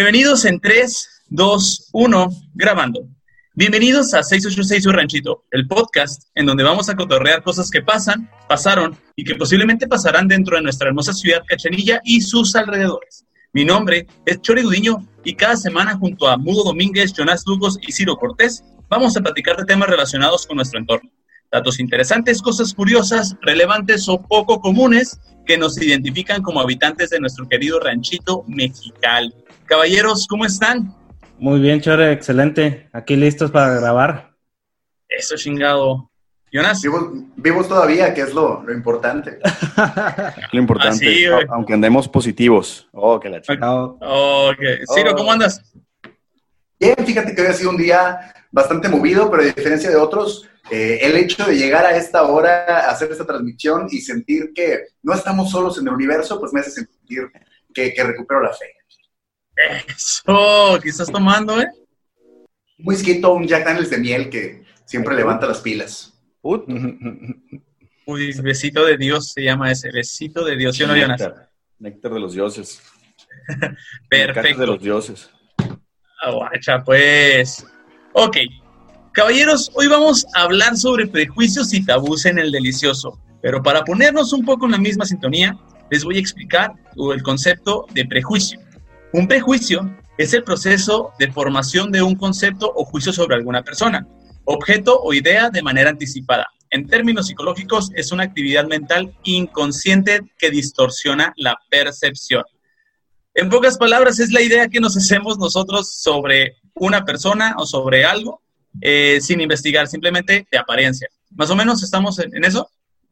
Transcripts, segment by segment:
Prevenidos en 3, 2, 1, grabando. Bienvenidos a 686 Su Ranchito, el podcast en donde vamos a cotorrear cosas que pasan, pasaron y que posiblemente pasarán dentro de nuestra hermosa ciudad Cachanilla y sus alrededores. Mi nombre es Chori Gudiño y cada semana junto a Mudo Domínguez, Jonás Lugos y Ciro Cortés vamos a platicar de temas relacionados con nuestro entorno. Datos interesantes, cosas curiosas, relevantes o poco comunes que nos identifican como habitantes de nuestro querido ranchito Mexicali. Caballeros, ¿cómo están? Muy bien, Chore, excelente. Aquí listos para grabar. Eso chingado. Jonas. Vivos, todavía, que es lo, importante. lo importante, aunque andemos positivos. Oh, que la chica. Oh, okay. Ciro, ¿cómo andas? Bien, fíjate que hoy ha sido un día bastante movido, pero a diferencia de otros, eh, el hecho de llegar a esta hora, hacer esta transmisión y sentir que no estamos solos en el universo, pues me hace sentir que recupero la fe. Eso, ¿qué estás tomando, eh? Un whisky, un Jack Daniels de miel que siempre levanta las pilas. Uy, besito de Dios se llama ese, besito de Dios, ¿sí no, Néctar, néctar de los dioses. Perfecto. Néctar de los dioses. Aguacha, pues. Ok. Caballeros, hoy vamos a hablar sobre prejuicios y tabús en el delicioso. Pero para ponernos un poco en la misma sintonía, les voy a explicar el concepto de prejuicio. Un prejuicio es el proceso de formación de un concepto o juicio sobre alguna persona, objeto o idea de manera anticipada. En términos psicológicos, es una actividad mental inconsciente que distorsiona la percepción. En pocas palabras, es la idea que nos hacemos nosotros sobre una persona o sobre algo eh, sin investigar, simplemente de apariencia. ¿Más o menos estamos en, eso?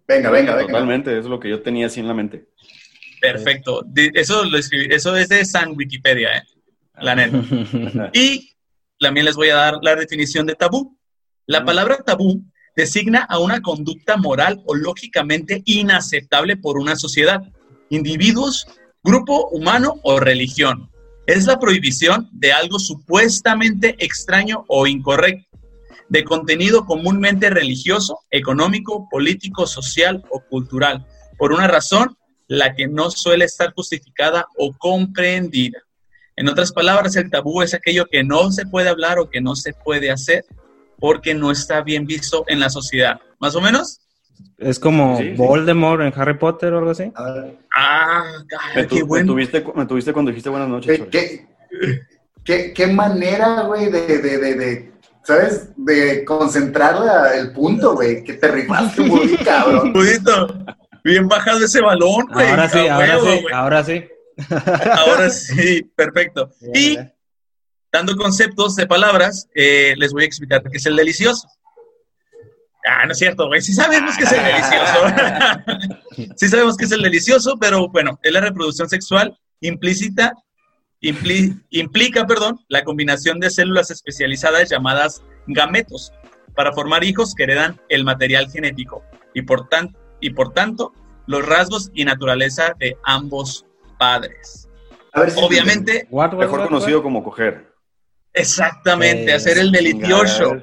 Venga, venga, venga. Totalmente, es lo que yo tenía así en la mente. Perfecto. Eso, lo escribí, eso es de San Wikipedia, ¿eh? la neta. y también les voy a dar la definición de tabú. La palabra tabú designa a una conducta moral o lógicamente inaceptable por una sociedad, individuos, grupo humano o religión. Es la prohibición de algo supuestamente extraño o incorrecto, de contenido comúnmente religioso, económico, político, social o cultural, por una razón la que no suele estar justificada o comprendida. En otras palabras, el tabú es aquello que no se puede hablar o que no se puede hacer porque no está bien visto en la sociedad. ¿Más o menos? Es como Voldemort en Harry Potter o algo así. Ah, qué bueno. Me tuviste, cuando dijiste buenas noches. ¿Qué, manera, güey, de, de, de, ¿sabes? De concentrar el punto, güey. Que te rifaste muy cabrón. Bien bajado ese balón, güey. Ahora sí, ahora sí, ahora sí. Ahora sí, perfecto. y dando conceptos de palabras, eh, les voy a explicar qué es el delicioso. Ah, no es cierto, güey. Sí sabemos que es el delicioso. sí sabemos que es el delicioso, pero bueno, es la reproducción sexual implícita, implica, perdón, la combinación de células especializadas llamadas gametos para formar hijos que heredan el material genético y por tanto y por tanto los rasgos y naturaleza de ambos padres. Obviamente, mejor conocido como coger. Exactamente, hacer el delicioso.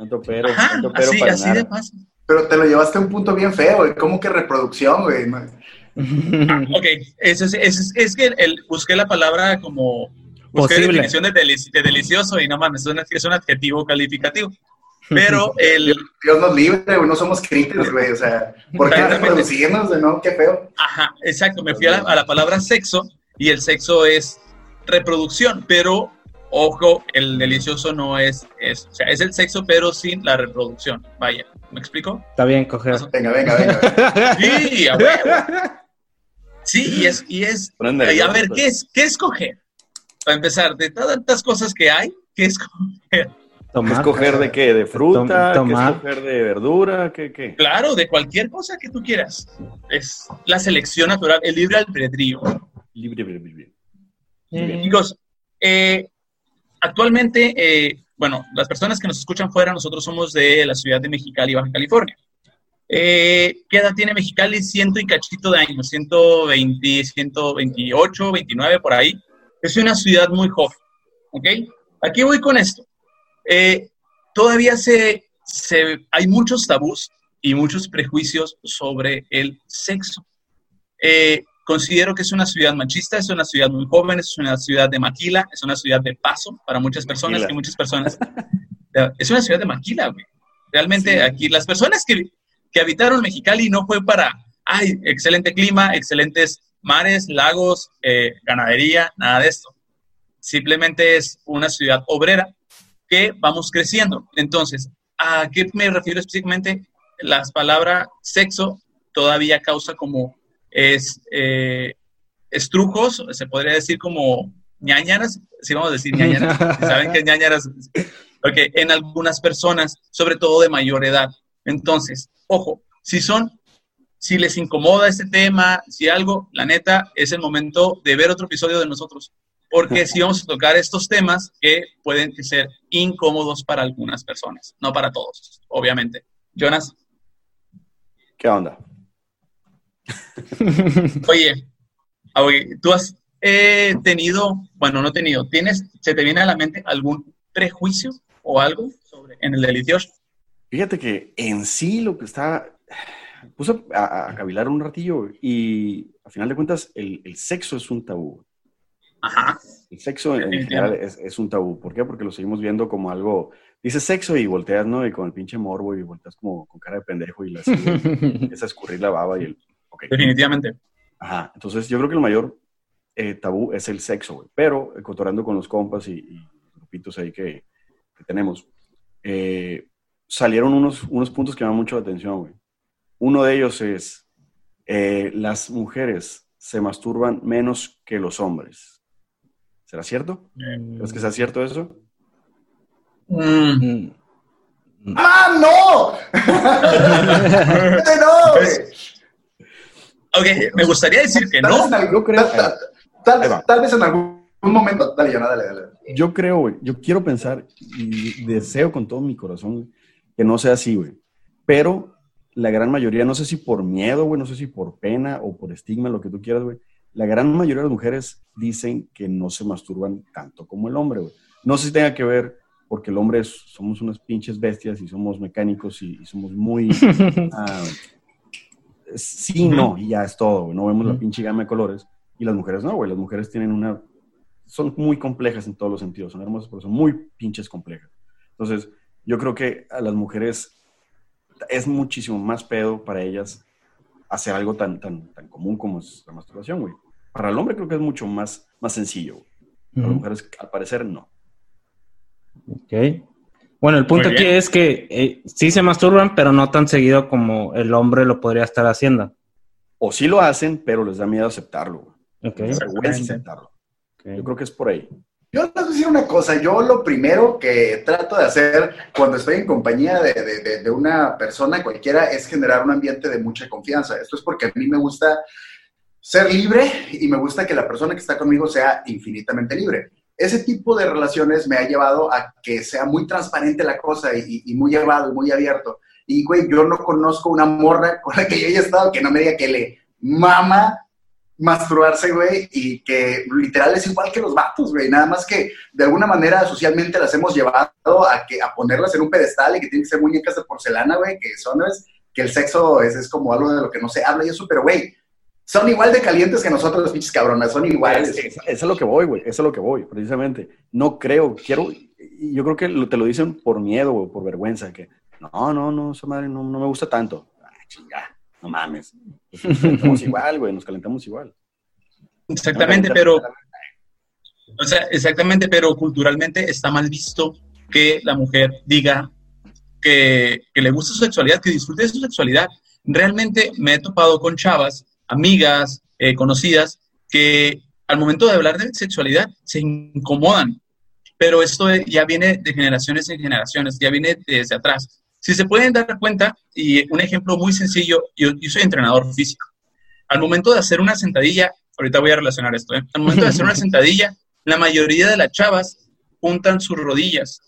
Tanto pero, así, así de fácil. Pero te lo llevaste a un punto bien feo, güey. ¿Cómo que reproducción, güey? Ah, ok, es, es, es, que el, busqué la palabra como... Busqué la definición de, delicioso y no mames, es un adjetivo calificativo. Pero el... Dios nos libre, güey, no somos críticos, güey, o sea, ¿por qué reproducirnos, no? Qué feo. Ajá, exacto, me fui a la, palabra sexo y el sexo es reproducción, pero ojo, el delicioso no es eso, o sea, es el sexo pero sin la reproducción, vaya, ¿me explico? Está bien, coger. Venga, venga, venga. Sí, a ver. Sí, y es, y es, y a ver, ¿qué es, qué es coger? Para empezar, de tantas cosas que hay, ¿qué es coger? ¿Qué escoger de qué? ¿De fruta? ¿Qué escoger de verdura? ¿Qué, ¿Qué, Claro, de cualquier cosa que tú quieras. Es la selección natural, el libre albedrío. Libre albedrío. Chicos, eh, actualmente, eh, bueno, las personas que nos escuchan fuera, nosotros somos de la ciudad de Mexicali, Baja California. Eh, ¿Qué edad tiene Mexicali? Ciento y cachito de años, 120, 128, 29, por ahí. Es una ciudad muy joven, ¿ok? Aquí voy con esto. Eh, todavía se, hay muchos tabús y muchos prejuicios sobre el sexo. Eh, considero que es una ciudad machista, es una ciudad muy joven, es una ciudad de maquila, es una ciudad de paso para muchas personas, que muchas personas... es una ciudad de maquila, güey. Realmente aquí las personas que, que habitaron Mexicali no fue para, ay, excelente clima, excelentes mares, lagos, eh, ganadería, nada de esto. Simplemente es una ciudad obrera que vamos creciendo. Entonces, ¿a qué me refiero específicamente? Las palabras sexo todavía causa como es, eh, estrujos, se podría decir como ñañaras, si vamos a decir ñañaras, saben que ñañaras, porque en algunas personas, sobre todo de mayor edad. Entonces, ojo, si son, si les incomoda este tema, si algo, la neta, es el momento de ver otro episodio de nosotros, porque si vamos a tocar estos temas que pueden ser incómodos para algunas personas, no para todos, obviamente. Jonas. ¿Qué onda? Oye, tú has eh, tenido, bueno, no tenido, ¿tienes, se te viene a la mente algún prejuicio o algo sobre, en el delicioso? Fíjate que en sí lo que está, puse a, cavilar un ratillo y a final de cuentas el, sexo es un tabú. Ajá. El sexo en, general es, un tabú. ¿Por qué? Porque lo seguimos viendo como algo, dices sexo y volteas, ¿no? Y con el pinche morbo y volteas como con cara de pendejo y la empieza a escurrir la baba y el... Definitivamente. Ajá. Entonces yo creo que el mayor eh, tabú es el sexo, güey. Pero, eh, con los compas y, grupitos ahí que, que tenemos, eh, salieron unos, unos puntos que me dan mucho la atención, güey. Uno de ellos es, eh, las mujeres se masturban menos que los hombres. ¿Será cierto? ¿Crees que sea cierto eso? Mm. ¡Ah, no! no, Ok, me gustaría decir que no. Tal, vez en algún momento. Dale, dale, dale. Yo creo, güey, yo quiero pensar y deseo con todo mi corazón que no sea así, güey. Pero la gran mayoría, no sé si por miedo, güey, no sé si por pena o por estigma, lo que tú quieras, güey. La gran mayoría de las mujeres dicen que no se masturban tanto como el hombre, güey. No sé si tenga que ver porque el hombre somos unas pinches bestias y somos mecánicos y, somos muy... Ah, sí, no, y ya es todo, güey. No vemos la pinche gama de colores. Y las mujeres no, güey. Las mujeres tienen una... Son muy complejas en todos los sentidos. Son hermosas, pero son muy pinches complejas. Entonces, yo creo que a las mujeres es muchísimo más pedo para ellas hacer algo tan, tan, tan común como es la masturbación, güey. Para el hombre creo que es mucho más, más sencillo, güey. Para las mujeres, al parecer, no. Ok. Bueno, el punto aquí es que eh, sí se masturban, pero no tan seguido como el hombre lo podría estar haciendo. O sí lo hacen, pero les da miedo aceptarlo. Aceptarlo. Yo creo que es por ahí. Yo les voy a decir una cosa, yo lo primero que trato de hacer cuando estoy en compañía de, una persona cualquiera es generar un ambiente de mucha confianza. Esto es porque a mí me gusta ser libre y me gusta que la persona que está conmigo sea infinitamente libre. Ese tipo de relaciones me ha llevado a que sea muy transparente la cosa y, muy llevado y muy abierto. Y, güey, yo no conozco una morra con la que yo haya estado que no me diga que le mama masturbarse, güey, y que literal es igual que los vatos, güey, nada más que de alguna manera socialmente las hemos llevado a, que, a ponerlas en un pedestal y que tienen que ser muñecas de porcelana, güey, que son, es, que el sexo es, es como algo de lo que no se habla y eso, pero, güey, son igual de calientes que nosotros los pinches cabronas, son iguales. Eso es, lo que voy, güey, eso es lo que voy, precisamente. No creo, quiero, yo creo que te lo dicen por miedo o por vergüenza, que no, no, no, esa madre no, no me gusta tanto. Ay, chingada no mames. Nos calentamos igual, güey, nos calentamos igual. Exactamente, pero. O sea, exactamente, pero culturalmente está mal visto que la mujer diga que, le gusta su sexualidad, que disfrute de su sexualidad. Realmente me he topado con chavas, amigas, eh, conocidas, que al momento de hablar de sexualidad se incomodan. Pero esto ya viene de generaciones en generaciones, ya viene desde atrás. Si se pueden dar cuenta, y un ejemplo muy sencillo, yo, soy entrenador físico. Al momento de hacer una sentadilla, ahorita voy a relacionar esto, ¿eh? al momento de hacer una sentadilla, la mayoría de las chavas juntan sus rodillas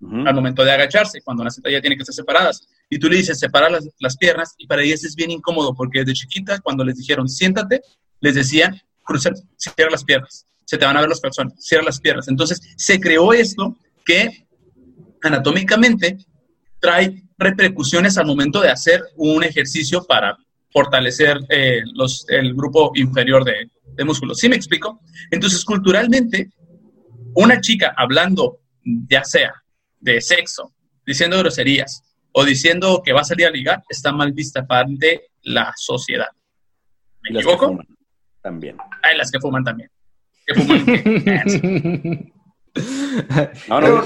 al momento de agacharse, cuando una sentadilla tiene que estar separadas. Y tú le dices, separa las, las, piernas, y para ellas es bien incómodo, porque desde chiquitas, cuando les dijeron, siéntate, les decían, cruza, cierra las piernas, se te van a ver los calzones, cierra las piernas. Entonces, se creó esto que anatómicamente trae repercusiones al momento de hacer un ejercicio para fortalecer eh, los, el grupo inferior de, de músculos. ¿Sí me explico? Entonces, culturalmente, una chica hablando, ya sea de sexo, diciendo groserías o diciendo que va a salir a ligar, está mal vista de la sociedad. ¿Me equivoco? también. Hay las que fuman también. Que fuman. No, no,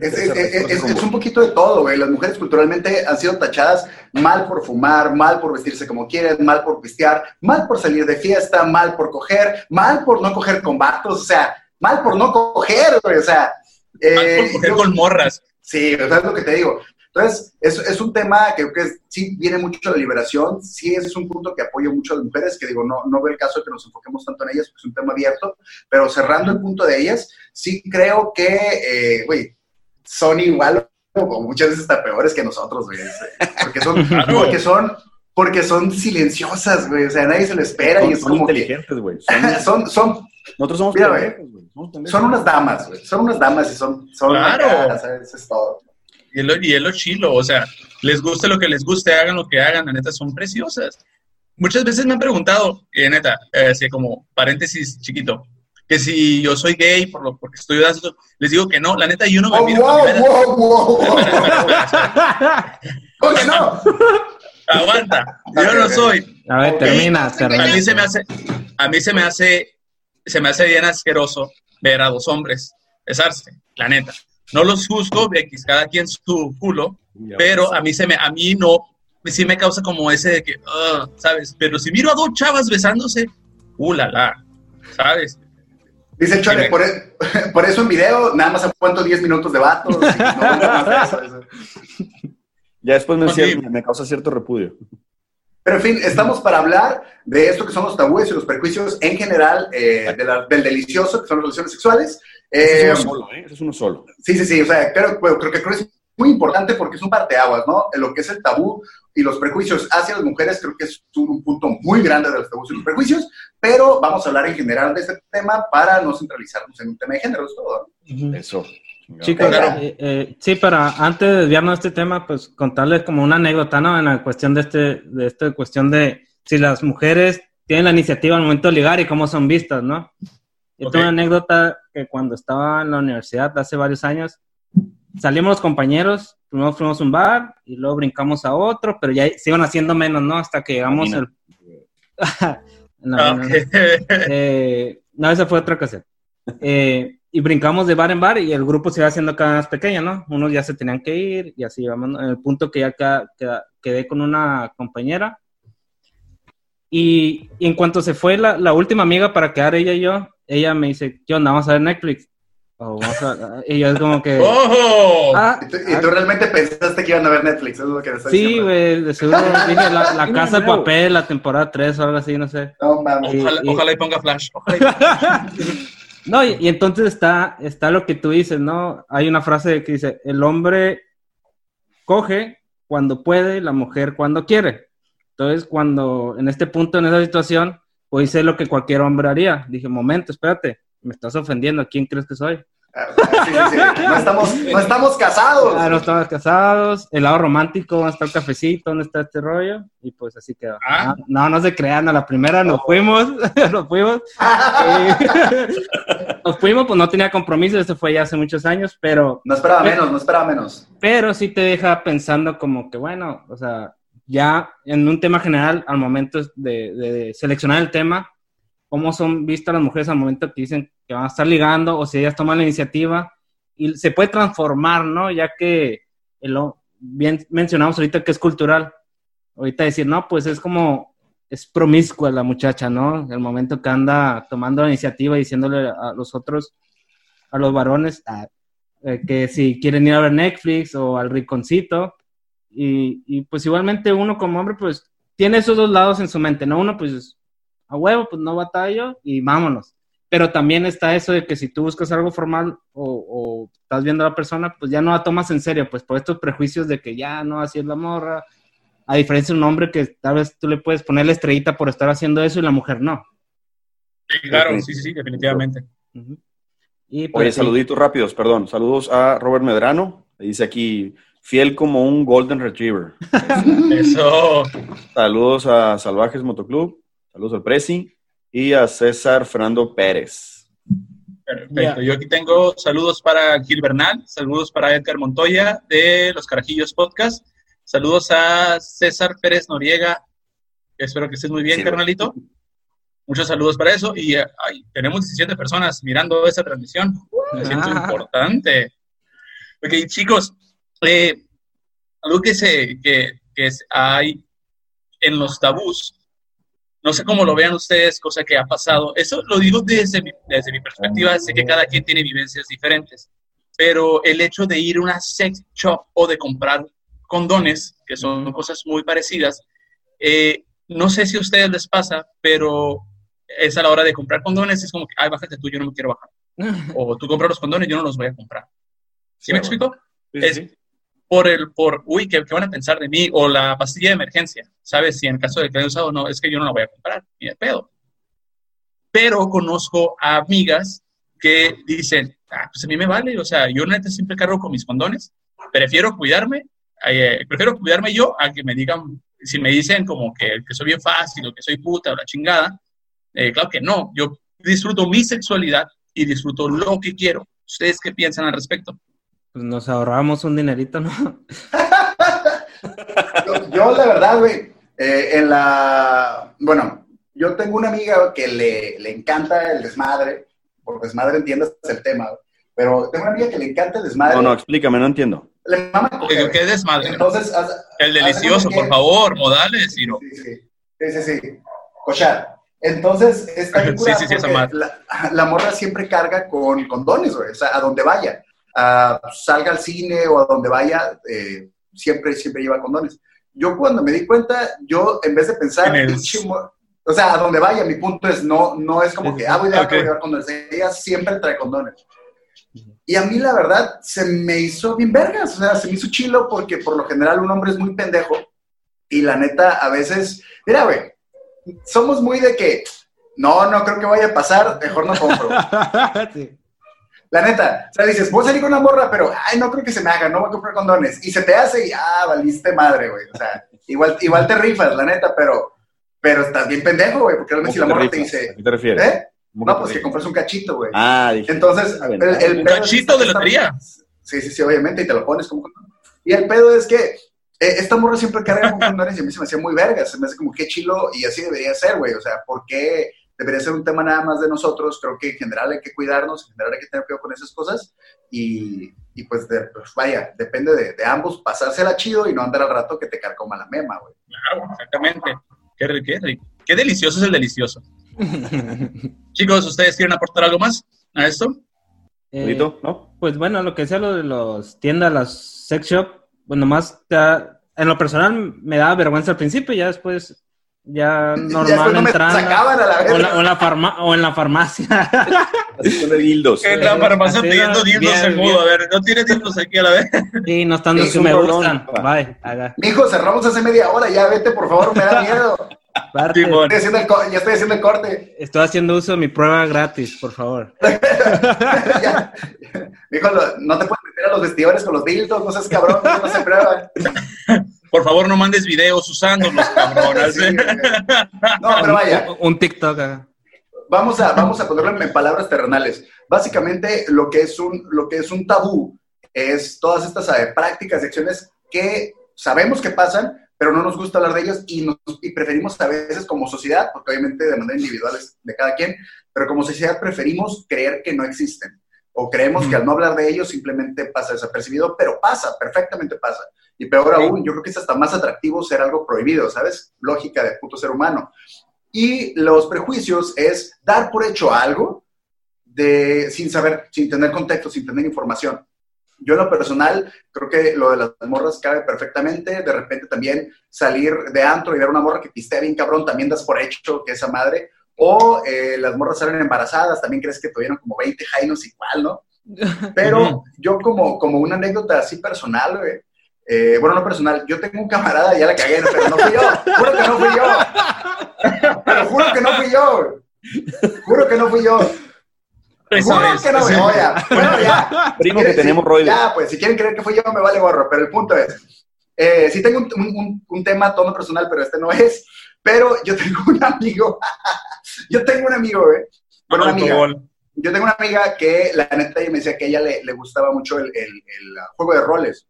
es, un poquito de todo, güey. Las mujeres culturalmente han sido tachadas mal por fumar, mal por vestirse como quieren, mal por pistear, mal por salir de fiesta, mal por coger, mal por no coger con vatos, o sea, mal por no coger, güey, o sea. mal por eh, coger con morras. Sí, es lo que te digo. Entonces, es, es un tema que, que sí viene mucho de la liberación, sí es un punto que apoyo mucho a las mujeres, que digo, no, no veo el caso de que nos enfoquemos tanto en ellas, porque es un tema abierto, pero cerrando el punto de ellas, sí creo que, eh, güey, son igual o muchas veces hasta peores que nosotros, güey, porque son, porque son, porque son silenciosas, güey, o sea, nadie se lo espera son, y es son inteligentes, güey. Son, son, nosotros somos, mira, güey, son unas damas, güey, son unas damas y son, son claro. ¿sabes? Eso es todo. Y es, lo, y es lo chilo, o sea, les guste lo que les guste, hagan lo que hagan, la neta, son preciosas. Muchas veces me han preguntado, eh, neta, eh, así como paréntesis chiquito, que si yo soy gay por lo, porque estoy dando, les digo que no, la neta, yo no me Oh, miro. wow, wow, wow, wow. ¿Cómo que no? Aguanta, yo no soy. A ver, Ok. termina, A mí termina. se me hace, a mí se me hace, se me hace bien asqueroso ver a dos hombres besarse, la neta. No los juzgo, X, cada quien su culo, pero a mí se me, a mí no, sí me causa como ese de que, ah, ¿sabes? Pero si miro a dos chavas besándose, uh, la, la, ¿sabes? Dice Chole, por, e- por eso en video nada más aguanto 10 minutos de no eso. Ya después me, Ok. cier- me causa cierto repudio. Pero en fin, estamos para hablar de esto que son los tabúes y los prejuicios en general eh, de la- del delicioso, que son las relaciones sexuales. Ese Eh, es uno solo, ¿eh? Ese es uno solo. sí, sí, sí, o sea, creo, creo, creo que creo que es muy importante porque es un parteaguas, ¿no? En lo que es el tabú y los prejuicios hacia las mujeres, creo que es un, un punto muy grande de los tabús y los prejuicios, pero vamos a hablar en general de este tema para no centralizarnos en un tema de género, es todo. ¿no? Eso. Chicos, Claro. eh, eh, sí, para antes de desviarnos de este tema, pues contarles como una anécdota, ¿no? En la cuestión de este, de esta cuestión de si las mujeres tienen la iniciativa al momento de ligar y cómo son vistas, ¿no? Yo Ok. tengo una anécdota que cuando estaba en la universidad hace varios años, salimos los compañeros, primero fuimos a un bar y luego brincamos a otro, pero ya se iban haciendo menos, ¿no? Hasta que llegamos Camina. el... No, Ah, no, no. Eh, no, esa fue otra ocasión. Eh, y brincamos de bar en bar y el grupo se iba haciendo cada vez más pequeño, ¿no? Unos ya se tenían que ir y así íbamos. En el punto que ya queda- queda- quedé con una compañera. Y, y en cuanto se fue la, la última amiga para quedar ella y yo, ella me dice, ¿qué onda? Vamos a ver Netflix. O vamos a- y yo es como que... ¡Ojo! "Ah, Y tú, y tú realmente pensaste que iban a ver Netflix, eso es lo que estás sí, güey, de seguro dije la, la casa de papel, la temporada 3 o algo así, no sé. No mames. Ojalá, y- y- ojalá y ponga flash. ojalá y ponga flash. No, y, y entonces está, está lo que tú dices, ¿no? Hay una frase que dice, el hombre coge cuando puede, la mujer cuando quiere. Entonces, cuando en este punto, en esa situación, pues hice lo que cualquier hombre haría. Dije, momento, espérate, me estás ofendiendo, ¿quién crees que soy? Ah, sí, sí, sí. No, estamos, no estamos casados. Ah, no estamos casados, el lado romántico, ¿dónde está el cafecito? ¿Dónde está este rollo? Y pues así quedó. Ah. No, no, se crean, a la primera nos fuimos, nos fuimos. Eh, nos fuimos, pues no tenía compromiso, eso fue ya hace muchos años, pero No esperaba menos, no esperaba menos. pero sí te deja pensando como que, bueno, o sea, ya en un tema general, al momento de, seleccionar el tema, cómo son vistas las mujeres al momento que dicen que van a estar ligando o si ellas toman la iniciativa y se puede transformar, ¿no? Ya que lo bien mencionamos ahorita que es cultural. Ahorita decir, no, pues es como, es promiscua la muchacha, ¿no? El momento que anda tomando la iniciativa y diciéndole a los otros, a los varones, a- eh, que si quieren ir a ver Netflix o al rinconcito. Y, y, pues igualmente uno como hombre pues tiene esos dos lados en su mente, ¿no? Uno pues a huevo, pues no batallo y vámonos. Pero también está eso de que si tú buscas algo formal o, o estás viendo a la persona, pues ya no la tomas en serio, pues por estos prejuicios de que ya no, así es la morra. A diferencia de un hombre que tal vez tú le puedes poner la estrellita por estar haciendo eso y la mujer no. Sí, claro, sí, sí, sí, definitivamente. Y Oye, pues, sí. saluditos rápidos, perdón. Saludos a Robert Medrano. Dice aquí, fiel como un Golden Retriever. Eso. Saludos a Salvajes Motoclub, saludos al Prezi y a César Fernando Pérez. Perfecto. Yo aquí tengo saludos para Gil Bernal, saludos para Edgar Montoya de Los Carajillos Podcast, saludos a César Pérez Noriega, espero que estés muy bien, Sí. carnalito. Muchos saludos para eso. Y ay, tenemos 17 personas mirando esta transmisión. Me siento Ah. importante. Ok, chicos, eh, algo que, se, que, que hay en los tabús, no sé cómo lo vean ustedes, cosa que ha pasado. Eso lo digo desde mi, desde mi perspectiva, sé que cada quien tiene vivencias diferentes, pero el hecho de ir a una sex shop o de comprar condones, que son cosas muy parecidas, eh, no sé si a ustedes les pasa, pero es a la hora de comprar condones, es como que, ay, bájate tú, yo no me quiero bajar. O tú compras los condones, yo no los voy a comprar. ¿Sí me explico? Es por el, por, uy, ¿qué, qué van a pensar de mí? O la pastilla de emergencia, ¿sabes? Si en caso de que haya usado, no, es que yo no la voy a comprar, ni de pedo. Pero conozco a amigas que dicen, ah, pues a mí me vale, o sea, yo neta siempre cargo con mis condones, prefiero cuidarme, eh, prefiero cuidarme yo a que me digan, si me dicen como que, que soy bien fácil o que soy puta o la chingada, eh, claro que no, yo disfruto mi sexualidad y disfruto lo que quiero. ¿Ustedes qué piensan al respecto? Pues nos ahorramos un dinerito, ¿no? Yo, yo, la verdad, güey, eh, en la... Bueno, yo tengo una amiga que le, le encanta el desmadre, por desmadre entiendas el tema, güey, pero tengo una amiga que le encanta el desmadre. No, no, explícame, no entiendo. Le mama coger, ¿Qué, desmadre? Entonces, haz- El delicioso, por que- favor, modales, Ciro. Sí, sí, sí, sí, sí. Cochar. Entonces, está Sí, sí, sí, esa la, la morra siempre carga con condones, güey. O sea, a donde vaya. Ah, salga al cine o a donde vaya, eh, siempre, siempre lleva condones. Yo cuando me di cuenta, yo en vez de pensar, o sea, a donde vaya, mi punto es, no, no es como que, ah, voy a Ok. llevar condones. Ella siempre trae condones. Y a mí, la verdad, se me hizo bien vergas, o sea, se me hizo chilo porque por lo general un hombre es muy pendejo y la neta, a veces, mira, güey, somos muy de que, no, no creo que vaya a pasar, mejor no compro. Sí. La neta, o sea, dices, voy a salir con una morra, pero, ay, no creo que se me haga, no voy a comprar condones. Y se te hace y, ah, valiste madre, güey. O sea, igual, igual te rifas, la neta, pero, pero estás bien pendejo, güey, porque realmente si la ¿Cómo morra te te rifas? ¿A dice, qué te refieres? ¿eh? ¿Cómo No, pues que compras un cachito, güey. Ah, dije. Entonces, el, el Un pedo es cachito de esta- lotería. Sí, sí, sí, obviamente, y te lo pones como. Y el pedo es que eh, esta morra siempre carga con condones y a mí se me hacía muy verga, se me hace como que chilo y así debería ser, güey. O sea, ¿por qué debería ser un tema nada más de nosotros? Creo que en general hay que cuidarnos, en general hay que tener cuidado con esas cosas y, y pues, de- pues, vaya, depende de, de ambos pasársela chido y no andar al rato que te carcoma la mema, güey. Claro, exactamente. Qué, qué, rico. Qué delicioso es el delicioso. Chicos, ¿ustedes quieren aportar algo más a esto? Eh. ¿No? Pues bueno, lo que decía lo de los tiendas, las sex shop, bueno, más te da- en lo personal me daba vergüenza al principio, ya después ya ya normal no entrando. sacaban a la O, en la- o la farma- o en la farmacia. Dildos. En la farmacia así pidiendo dildos bien, en. A ver, ¿no tiene dildos aquí a la vez? sí, no están los que me gustan. Bye, haga. Mijo, cerramos hace media hora, ya vete, por favor, me da miedo. Parte. Estoy haciendo el ya estoy haciendo el corte. Estoy haciendo uso de mi prueba gratis, por favor. Ya. Mijo, no te puedes meter a los vestidores con los dildos, no seas cabrón, no se prueba. Por favor, no mandes videos usándolos, cabronas. Sí, no, pero vaya, Un, un TikTok. vamos a, vamos a ponerlo en palabras terrenales. Básicamente, lo que es un, lo que es un tabú es todas estas eh, prácticas y acciones que sabemos que pasan, pero no nos gusta hablar de ellas y, nos, y preferimos a veces como sociedad, porque obviamente de manera individual es de cada quien, pero como sociedad preferimos creer que no existen. O creemos que al no hablar de ellos simplemente pasa desapercibido, pero pasa, perfectamente pasa. Y peor aún, yo creo que es hasta más atractivo ser algo prohibido, ¿sabes? Lógica de puto ser humano. Y los prejuicios es dar por hecho algo de, sin saber, sin tener contexto, sin tener información. Yo en lo personal creo que lo de las morras cabe perfectamente. De repente también salir de antro y ver una morra que pistea bien cabrón, también das por hecho que esa madre. O eh, las morras salen embarazadas, también crees que tuvieron como 20 jainos igual, ¿no? Pero yo como, como una anécdota así personal, güey, eh, bueno, no personal, yo tengo un camarada, ya la cagué, pero no fui yo, juro que no fui yo, pero juro que no fui yo, juro que no fui yo. Juro que no me voy a. Bueno, ya. Primo Si que tenemos roides. Ya, pues si quieren creer que fui yo, me vale gorro. Pero el punto es: eh, sí tengo un, un- un- un tema tono personal, pero este no es. Pero yo tengo un amigo. yo tengo un amigo, güey. Bueno, una amiga. Yo tengo una amiga que la neta ella me decía que a ella le, le gustaba mucho el, el- el juego de roles.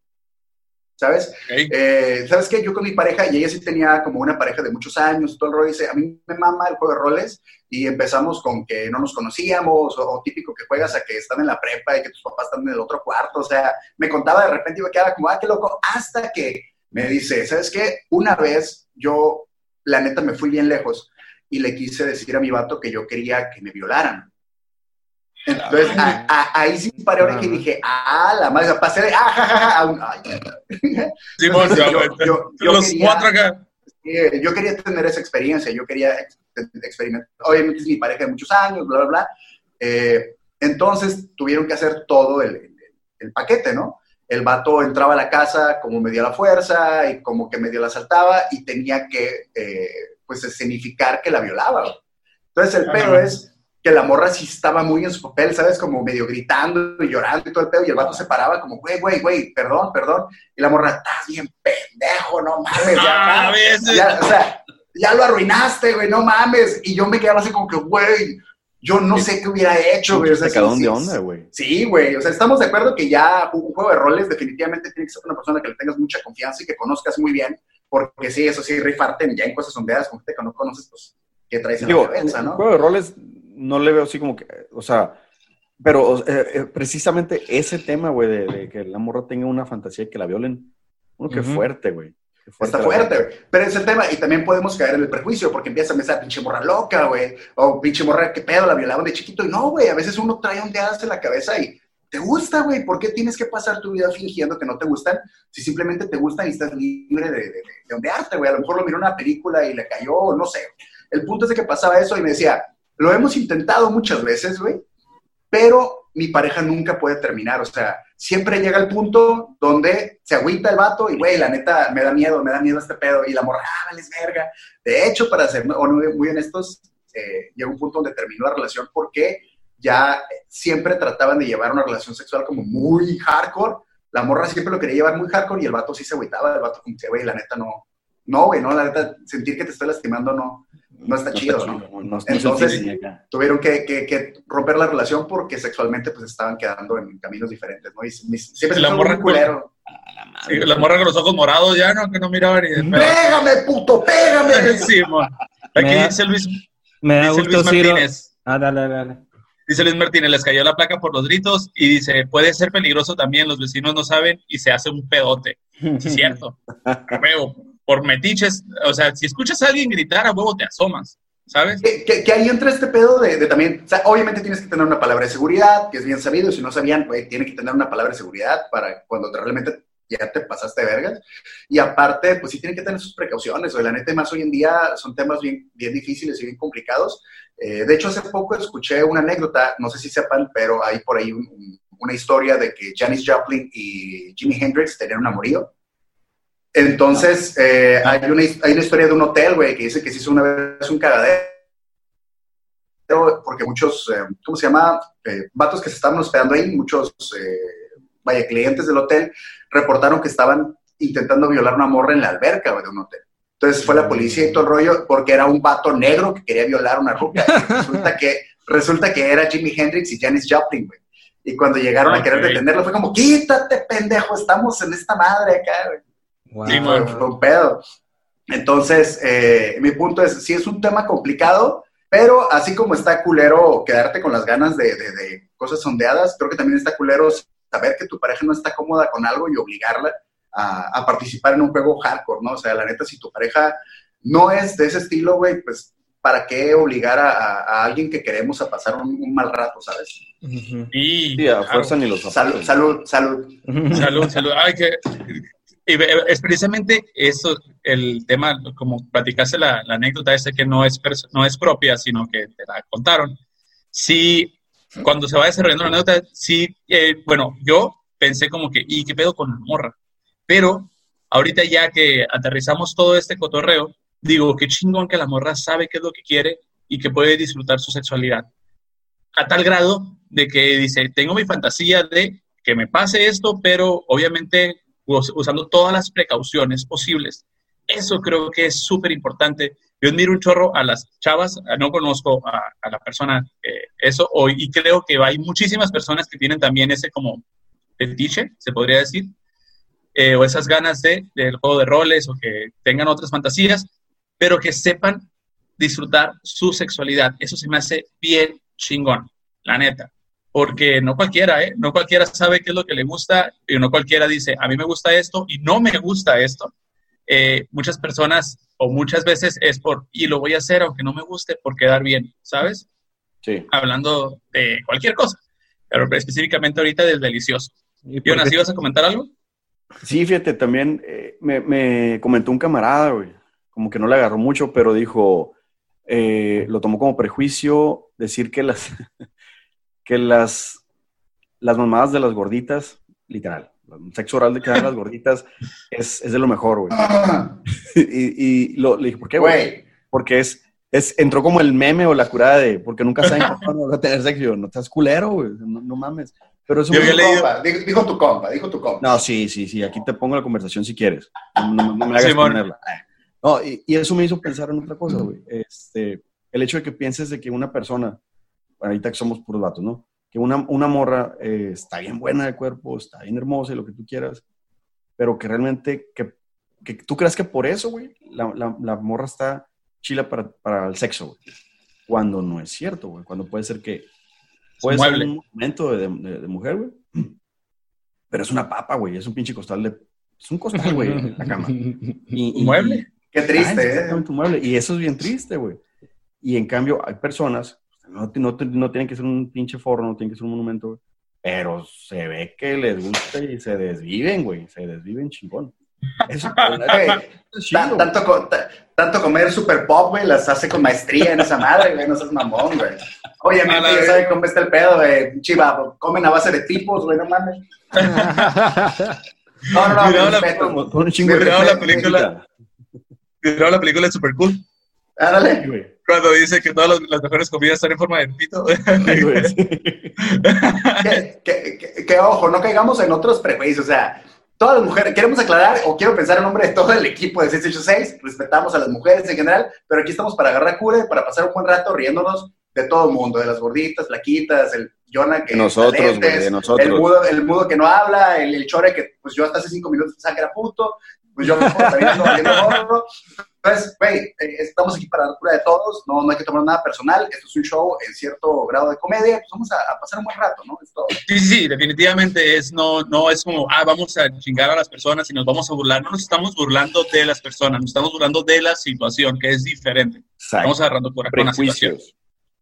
¿Sabes? Eh, ¿Sabes qué? Yo con mi pareja, y ella sí tenía como una pareja de muchos años, todo el rollo, dice, a mí me mama el juego de roles, y empezamos con que no nos conocíamos, o, o típico que juegas a que están en la prepa y que tus papás están en el otro cuarto, o sea, me contaba de repente y me quedaba como, ah, qué loco, hasta que me dice, ¿sabes qué? Una vez yo, la neta, me fui bien lejos y le quise decir a mi vato que yo quería que me violaran. Entonces, a- a- ahí sí paré ahora y dije, ah, la madre, pasé de, ah, ja, ja, ja, a un, ay, Simón, Entonces, ya, yo- güey. yo- yo Los quería- cuatro acá. eh, yo quería tener esa experiencia, yo quería ex- experimentar. Obviamente es mi pareja de muchos años, bla, bla, bla. Eh, entonces tuvieron que hacer todo el, el- el paquete, ¿no? El vato entraba a la casa como medio a la fuerza y como que medio la saltaba y tenía que, eh, pues, escenificar que la violaba. Entonces el pedo Ajá. es que la morra sí estaba muy en su papel, ¿sabes? Como medio gritando y llorando y todo el pedo, y el vato se paraba como, güey, güey, güey, perdón, perdón. Y la morra, estás bien pendejo, no mames, ya, Ah, ves. ya, o sea, ya lo arruinaste, güey, no mames. Y yo me quedaba así como que, güey, yo no sé qué hubiera hecho, güey. O sea, sí, de onda, güey. Sí, güey, o sea, estamos de acuerdo que ya un juego de roles definitivamente tiene que ser una persona que le tengas mucha confianza y que conozcas muy bien, porque sí, eso sí, rifarte ya en cosas sondeadas con gente que no conoces, pues, que traes en Digo, la cabeza, un ¿no? juego de roles no le veo así como que, o sea, pero eh, eh, precisamente ese tema, güey, de, de que la morra tenga una fantasía y que la violen, uno que fuerte, güey. Está fuerte, güey. Pero es el tema, y también podemos caer en el prejuicio, porque empieza a pensar, pinche morra loca, güey. O pinche morra, qué pedo, la violaban de chiquito. Y no, güey, a veces uno trae ondeadas en la cabeza y te gusta, güey. ¿Por qué tienes que pasar tu vida fingiendo que no te gustan si simplemente te gustan y estás libre de, de, de ondearte, güey? A lo mejor lo miró en una película y le cayó, no sé. El punto es de que pasaba eso y me decía, lo hemos intentado muchas veces, güey, pero mi pareja nunca puede terminar. O sea, siempre llega el punto donde se agüita el vato y, güey, la neta, me da miedo, me da miedo este pedo. Y la morra, ah, vales verga. De hecho, para ser muy honestos, eh, llegó un punto donde terminó la relación porque ya siempre trataban de llevar una relación sexual como muy hardcore. La morra siempre lo quería llevar muy hardcore y el vato sí se agüitaba. El vato güey, la neta no. No, güey, no, la neta, sentir que te estoy lastimando no, no está No chido, está ¿no? chido, no, no, no Entonces, tuvieron que, que- que romper la relación porque sexualmente pues estaban quedando en caminos diferentes, ¿no? Y siempre La se morra muy culero. Sí, la morra con los ojos morados ya, no, que no miraba ni de. ¡Pégame, puto, pégame! Sí. Aquí dice Luis, Me da dice gusto, Luis Ciro. Martínez. Ah, dale, dale, dale. Dice Luis Martínez, les cayó la placa por los gritos y dice, puede ser peligroso también, los vecinos no saben y se hace un pedote. Sí, es cierto. Huevo. Por metiches, o sea, si escuchas a alguien gritar, a huevo te asomas, ¿sabes? Que, que- que ahí entra este pedo de, de también, o sea, obviamente tienes que tener una palabra de seguridad, que es bien sabido, si no sabían, güey, tiene que tener una palabra de seguridad para cuando te- realmente ya te pasaste de vergas. Y aparte, pues sí tienen que tener sus precauciones, o la neta, más hoy en día son temas bien, bien difíciles y bien complicados. Eh, de hecho, hace poco escuché una anécdota, no sé si sepan, pero hay por ahí un- un- una historia de que Janis Joplin y Jimi Hendrix tenían un amorío. Entonces, eh, hay, una, hay una historia de un hotel, güey, que dice que se hizo una vez un cagadero porque muchos, eh, ¿cómo se llama? Eh, vatos que se estaban hospedando ahí, muchos, eh, vaya, clientes del hotel, reportaron que estaban intentando violar una morra en la alberca güey, de un hotel. Entonces fue la policía y todo el rollo porque era un vato negro que quería violar a una ruca. Resulta que, resulta que era Jimi Hendrix y Janis Joplin, güey. Y cuando llegaron a querer detenerlo fue como, quítate, pendejo, estamos en esta madre acá, güey. Wow. Sí, Fue- man. fue un pedo. Entonces, eh, mi punto es, sí es un tema complicado, pero así como está culero quedarte con las ganas de, de- de cosas sondeadas, creo que también está culero saber que tu pareja no está cómoda con algo y obligarla a, a participar en un juego hardcore, ¿no? O sea, la neta, si tu pareja no es de ese estilo, güey, pues, ¿para qué obligar a, a- a alguien que queremos a pasar un, un mal rato, ¿sabes? Y, Sí, a claro. fuerza ni los Salud, salud, salud. Salud, salud. Ay, que, y ve- es precisamente eso el tema, como platicaste la, anécdota esa que no es, no es propia, sino que te la contaron. Sí, cuando se va desarrollando la anécdota, sí, eh, bueno, yo pensé como que, ¿y qué pedo con la morra? Pero ahorita ya que aterrizamos todo este cotorreo, digo, qué chingón que la morra sabe qué es lo que quiere y que puede disfrutar su sexualidad. A tal grado de que dice, tengo mi fantasía de que me pase esto, pero obviamente usando todas las precauciones posibles. Eso creo que es súper importante. Yo admiro un chorro a las chavas, a- no conozco a, a la persona que eso, o- y creo que hay muchísimas personas que tienen también ese como fetiche, se podría decir, eh, o esas ganas de, del juego de roles, o que tengan otras fantasías, pero que sepan disfrutar su sexualidad. Eso se me hace bien chingón, la neta. Porque no cualquiera, ¿eh? No cualquiera sabe qué es lo que le gusta y no cualquiera dice, a mí me gusta esto y no me gusta esto. Eh, muchas personas o muchas veces es por, y lo voy a hacer aunque no me guste por quedar bien, ¿sabes? Sí. Hablando de cualquier cosa, pero específicamente ahorita del delicioso. ¿Y por Jonas, qué- ¿ibas a comentar algo? Sí, fíjate, también eh, me, me comentó un camarada, güey, como que no le agarró mucho, pero dijo, eh, lo tomó como prejuicio decir que las, que las, las mamadas de las gorditas, literal, el sexo oral de que dan las gorditas es, es de lo mejor, güey. Ah, Y, y lo, le dije, ¿por qué, güey? Porque es, es, entró como el meme o la curada de, porque nunca saben cuándo van a tener sexo. Yo, no estás culero, güey, no, no mames. Pero eso dijo, dijo tu compa, dijo tu compa. no, sí, sí, sí, aquí te pongo la conversación si quieres. No, no- no me hagas Simón. ponerla. No, y, y eso me hizo pensar en otra cosa, güey. Este, el hecho de que pienses de que una persona, ahorita que somos puros vatos, ¿no? Que una, una morra eh, está bien buena de cuerpo, está bien hermosa y lo que tú quieras, pero que realmente, que, que tú creas que por eso, güey, la, la, la morra está chila para, para el sexo, güey. Cuando no es cierto, güey. Cuando puede ser que puede ser mueble. un momento de, de- de mujer, güey. Pero es una papa, güey. Es un pinche costal de. Es un costal, güey, en la cama. Y, ¿Un mueble? Qué Ah, triste, ¿eh? exactamente, un mueble. Y eso es bien triste, güey. Y en cambio, hay personas, no, no, te- no tienen que ser un pinche forno, no tienen que ser un monumento, güey. Pero se ve que les gusta y se desviven, güey. Se desviven chingón. Eso, Güey, es chido, tanto, co- tanto comer super pop, güey, las hace con maestría en esa madre, güey, no seas mamón, güey. Obviamente ya saben cómo está el pedo, güey. Chiva, comen a base de tipos, güey, no mames. No, no, no, mi la- respeto. Con- con un chingo de Miraba la película. La película de Super Cool, Ándale. güey. cuando dice que todas las, las mejores comidas están en forma de pito. Sí, güey. que, que- que- que, ojo, no caigamos en otros prejuicios, o sea, todas las mujeres, queremos aclarar, o quiero pensar en nombre de todo el equipo de 686, respetamos a las mujeres en general, pero aquí estamos para agarrar cura y para pasar un buen rato riéndonos de todo el mundo, de las gorditas, flaquitas, el Jonah que nosotros, usa lentes, güey, de nosotros. El mudo, el mudo que no habla, el, el chore que pues yo hasta hace cinco minutos pensaba que era puto, pues yo mismo también. Entonces, güey, eh, estamos aquí para dar cura de todos, no, no hay que tomar nada personal, esto es un show en cierto grado de comedia, pues vamos a, a pasar un buen rato, ¿no? Es todo. Sí, sí, sí, definitivamente es no, no es como, ah, vamos a chingar a las personas y nos vamos a burlar. No nos estamos burlando de las personas, nos estamos burlando de la situación, que es diferente. Estamos agarrando por con la situación.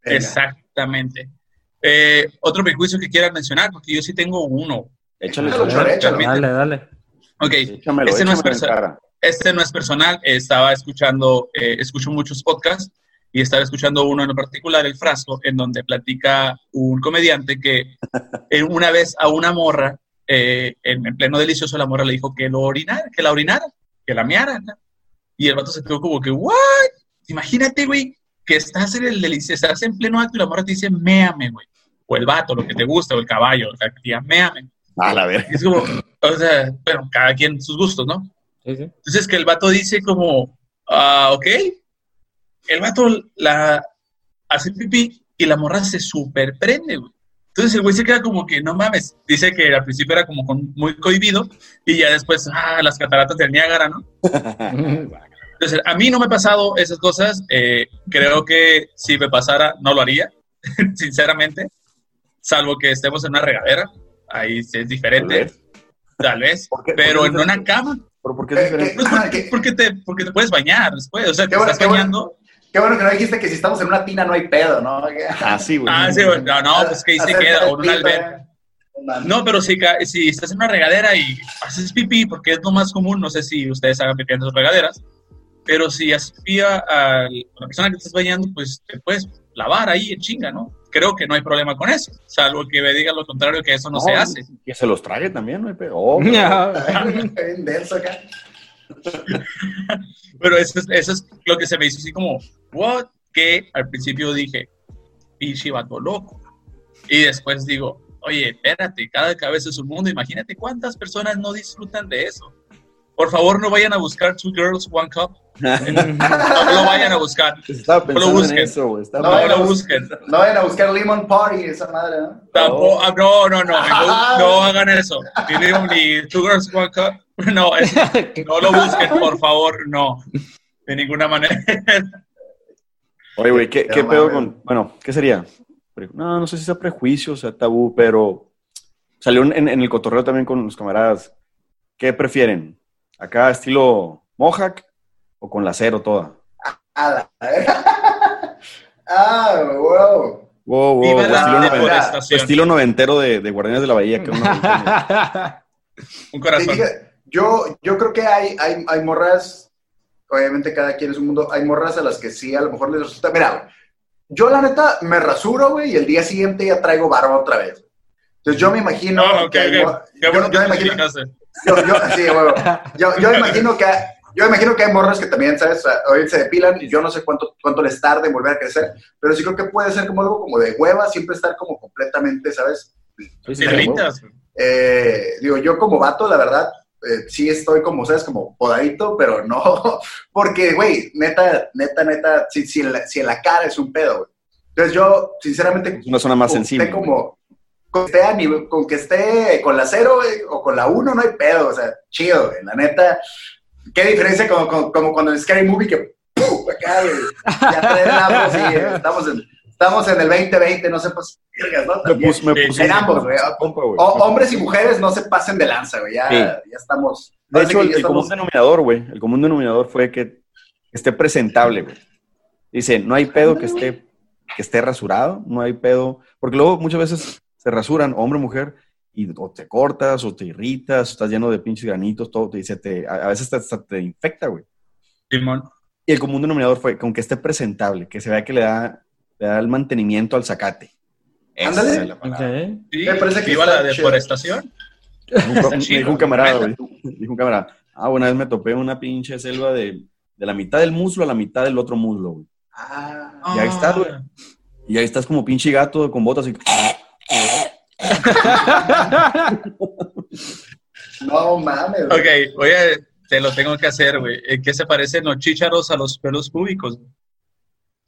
Venga. Exactamente. Eh, otro prejuicio que quieras mencionar, porque yo sí tengo uno. Échale, échale. échalo. Dale, dale. Ok, Échamelo, Ese no es échamelo en perso- cara. Este no es personal, estaba escuchando, eh, escucho muchos podcasts y estaba escuchando uno en particular, El Frasco, en donde platica un comediante que una vez a una morra, eh, en, en pleno delicioso, la morra le dijo que lo orinara, que la orinara, que la meara. ¿no? Y el vato se quedó como que, ¿what? Imagínate, güey, que estás en el delicioso, estás en pleno acto y la morra te dice, méame, güey. O el vato, lo que te gusta, o el caballo, o sea, que te diga, méame. A la verga. Y es como, o sea, bueno, cada quien sus gustos, ¿no? Sí, sí. Entonces que el vato dice como, ah, ok, el vato la hace pipí y la morra se super prende, güey. Entonces el güey se queda como que, no mames, dice que al principio era como con- muy cohibido y ya después, ah, las cataratas del Niágara, ¿no? Entonces a mí no me ha pasado esas cosas, eh, creo que si me pasara no lo haría, sinceramente, salvo que estemos en una regadera, ahí es diferente, Tal vez. tal vez, pero ¿Por qué en una cama. ¿Pero por qué es Eh, diferente? Pues porque, que- porque te, porque te puedes bañar después, o sea, te Qué bueno, estás qué bueno. bañando. Qué bueno que no dijiste que si estamos en una tina no hay pedo, ¿no? Ah, sí, güey. Ah, sí, güey, no, no, pues que ahí se queda, o una alberca. eh. No, pero si, si estás en una regadera y haces pipí, porque es lo más común, no sé si ustedes hagan pipí en sus regaderas, pero si haces pipí a, a la persona que estás bañando, pues te puedes lavar ahí en chinga, ¿no? Creo que no hay problema con eso, salvo que me digan lo contrario, que eso no, se hace. Que se los trague también, no hay. Oh. Pero eso es, eso es lo que se me hizo así como, what? Que al principio dije, pinche vato loco. Y después digo, oye, espérate, cada cabeza es un mundo. Imagínate cuántas personas no disfrutan de eso. Por favor, no vayan a buscar Two Girls, One Cup. no lo vayan a buscar. Estaba No lo busquen. eso. Estaba- No, vayan a lo bus- busquen. No vayan a buscar Lemon Party, esa madre, ¿no? Tampoco- ah, no, no, no, no, no hagan eso. Ni, ni Two Girls, One Cup. No, eso- no lo busquen, por favor, no. De ninguna manera. Oye, güey, ¿qué, No qué pedo con...? Bueno, ¿qué sería? No, no sé si sea prejuicio, o sea tabú, pero salió en, en el cotorreo también con los camaradas. ¿Qué prefieren? ¿Acá estilo Mohawk o con la cero toda? Ah, wow. Wow, wow, la estilo, noven- deforestación. estilo noventero de, de Guardianes de la Bahía. Que uno- Un corazón. yo, yo creo que hay, hay, hay morras, obviamente cada quien es un mundo, hay morras a las que sí a lo mejor les resulta. Mira, yo la neta me rasuro, güey, y el día siguiente ya traigo barba otra vez. Entonces yo me imagino No, ok, que mor- Qué yo- bueno yo que me imagino-. Yo, yo, sí, güey, yo, yo imagino que yo imagino que hay morras que también, ¿sabes? O sea, Hoy se depilan y yo no sé cuánto, cuánto les tarde en volver a crecer, pero sí creo que puede ser como algo como de hueva, siempre estar como completamente, ¿sabes? Sí, sí, Sirvitas. Eh, digo, yo como vato, la verdad, eh, sí estoy como, ¿sabes? Como podadito, pero no, porque, güey, neta, neta, neta, si, si, en la, si en la cara es un pedo, güey. Entonces yo, sinceramente, Es una zona más sensible. como, con que esté, con que esté con la cero güey, o con la uno, no hay pedo, o sea, chido, güey, la neta. Qué diferencia como, como, como cuando en Scary Movie que, ¡pum! acá, güey, ya trae el afro, sí, estamos en, estamos en el 2020, no se pues, vergas, ¿no? Me También. puse, me Sí, puse en ambos, güey. O- hombres y mujeres no se pasen de lanza, güey. Ya, Sí. ya estamos. De hecho, el, común denominador, güey, el común denominador fue que esté presentable, güey. Dice, no hay pedo que esté, que esté rasurado, no hay pedo, porque luego muchas veces se rasuran, hombre o mujer, y o te cortas, o te irritas, o estás lleno de pinches granitos, todo, te dice, te, a, a veces hasta te infecta, güey. Simón. Y el común denominador fue con que esté presentable, que se vea que le da, le da el mantenimiento al zacate. Ándale. es la palabra. Ok. Sí, Me parece que está la deforestación. Dijo un- dijo camarada, güey. Dijo un camarada. Ah, una vez me topé una pinche selva de, de la mitad del muslo a la mitad del otro muslo, güey. Ah, Y ahí está, güey. Y ahí estás como pinche gato con botas y... no mames. güey. Ok, oye, te lo tengo que hacer, güey. ¿En qué se parecen los chícharos a los pelos públicos?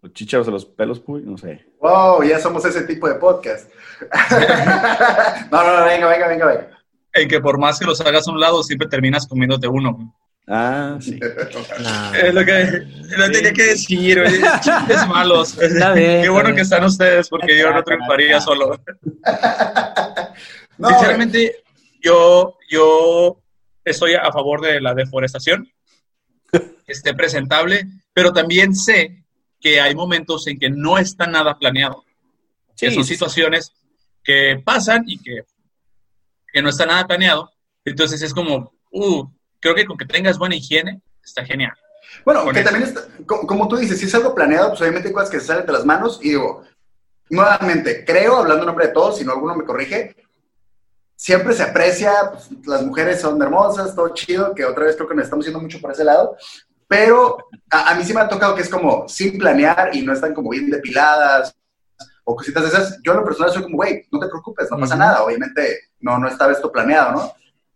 Los chícharos a los pelos, puy, no sé. Wow, ya somos ese tipo de podcast. no, no, no, venga, venga, venga, venga. En que por más que los hagas a un lado, siempre terminas comiéndote uno. Ah, sí. Nah. Es lo que lo tenía que decir, güey. Chistes malos. Está bien, Qué bueno bien. que están ustedes, porque yo no triunfaría solo. No, Sinceramente, yo, yo estoy a favor de la deforestación, que esté presentable, pero también sé que hay momentos en que no está nada planeado. que son situaciones que pasan y que, que no está nada planeado. Entonces es como, uh, creo que con que tengas buena higiene, está genial. Bueno, que eso. también está, co- como tú dices, si es algo planeado, pues obviamente hay cosas que se salen de las manos y digo, nuevamente, creo, hablando en nombre de todos, si no alguno me corrige, siempre se aprecia, pues, las mujeres son hermosas, todo chido, que otra vez creo que nos estamos yendo mucho por ese lado, pero a, a mí sí me ha tocado que es como sin planear y no están como bien depiladas o cositas de esas. Yo en lo personal soy como, güey, no te preocupes, no pasa Ujú. nada, obviamente no, no estaba esto planeado, ¿no?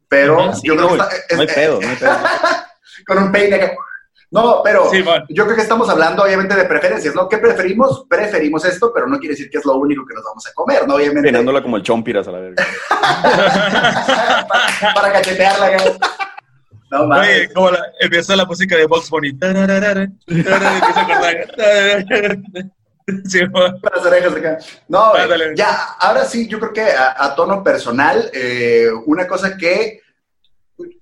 Pero yo Sí, creo no, que está- es- no hay pedo, no hay pedo. con un peine acá. No, pero Sí, bueno. yo creo que estamos hablando obviamente de preferencias, ¿no? ¿Qué preferimos? Preferimos esto, pero no quiere decir que es lo único que nos vamos a comer, ¿no? Obviamente. Peinándola como el chompiras a la verga. para, para cachetearla. No Oye, mames. como la, empieza la música de Box Bunny. Tararara, tarara, empieza a cortar. Sí, las orejas acá. No, güey, Ándale. ya, ahora sí, yo creo que a, a tono personal, eh, una cosa que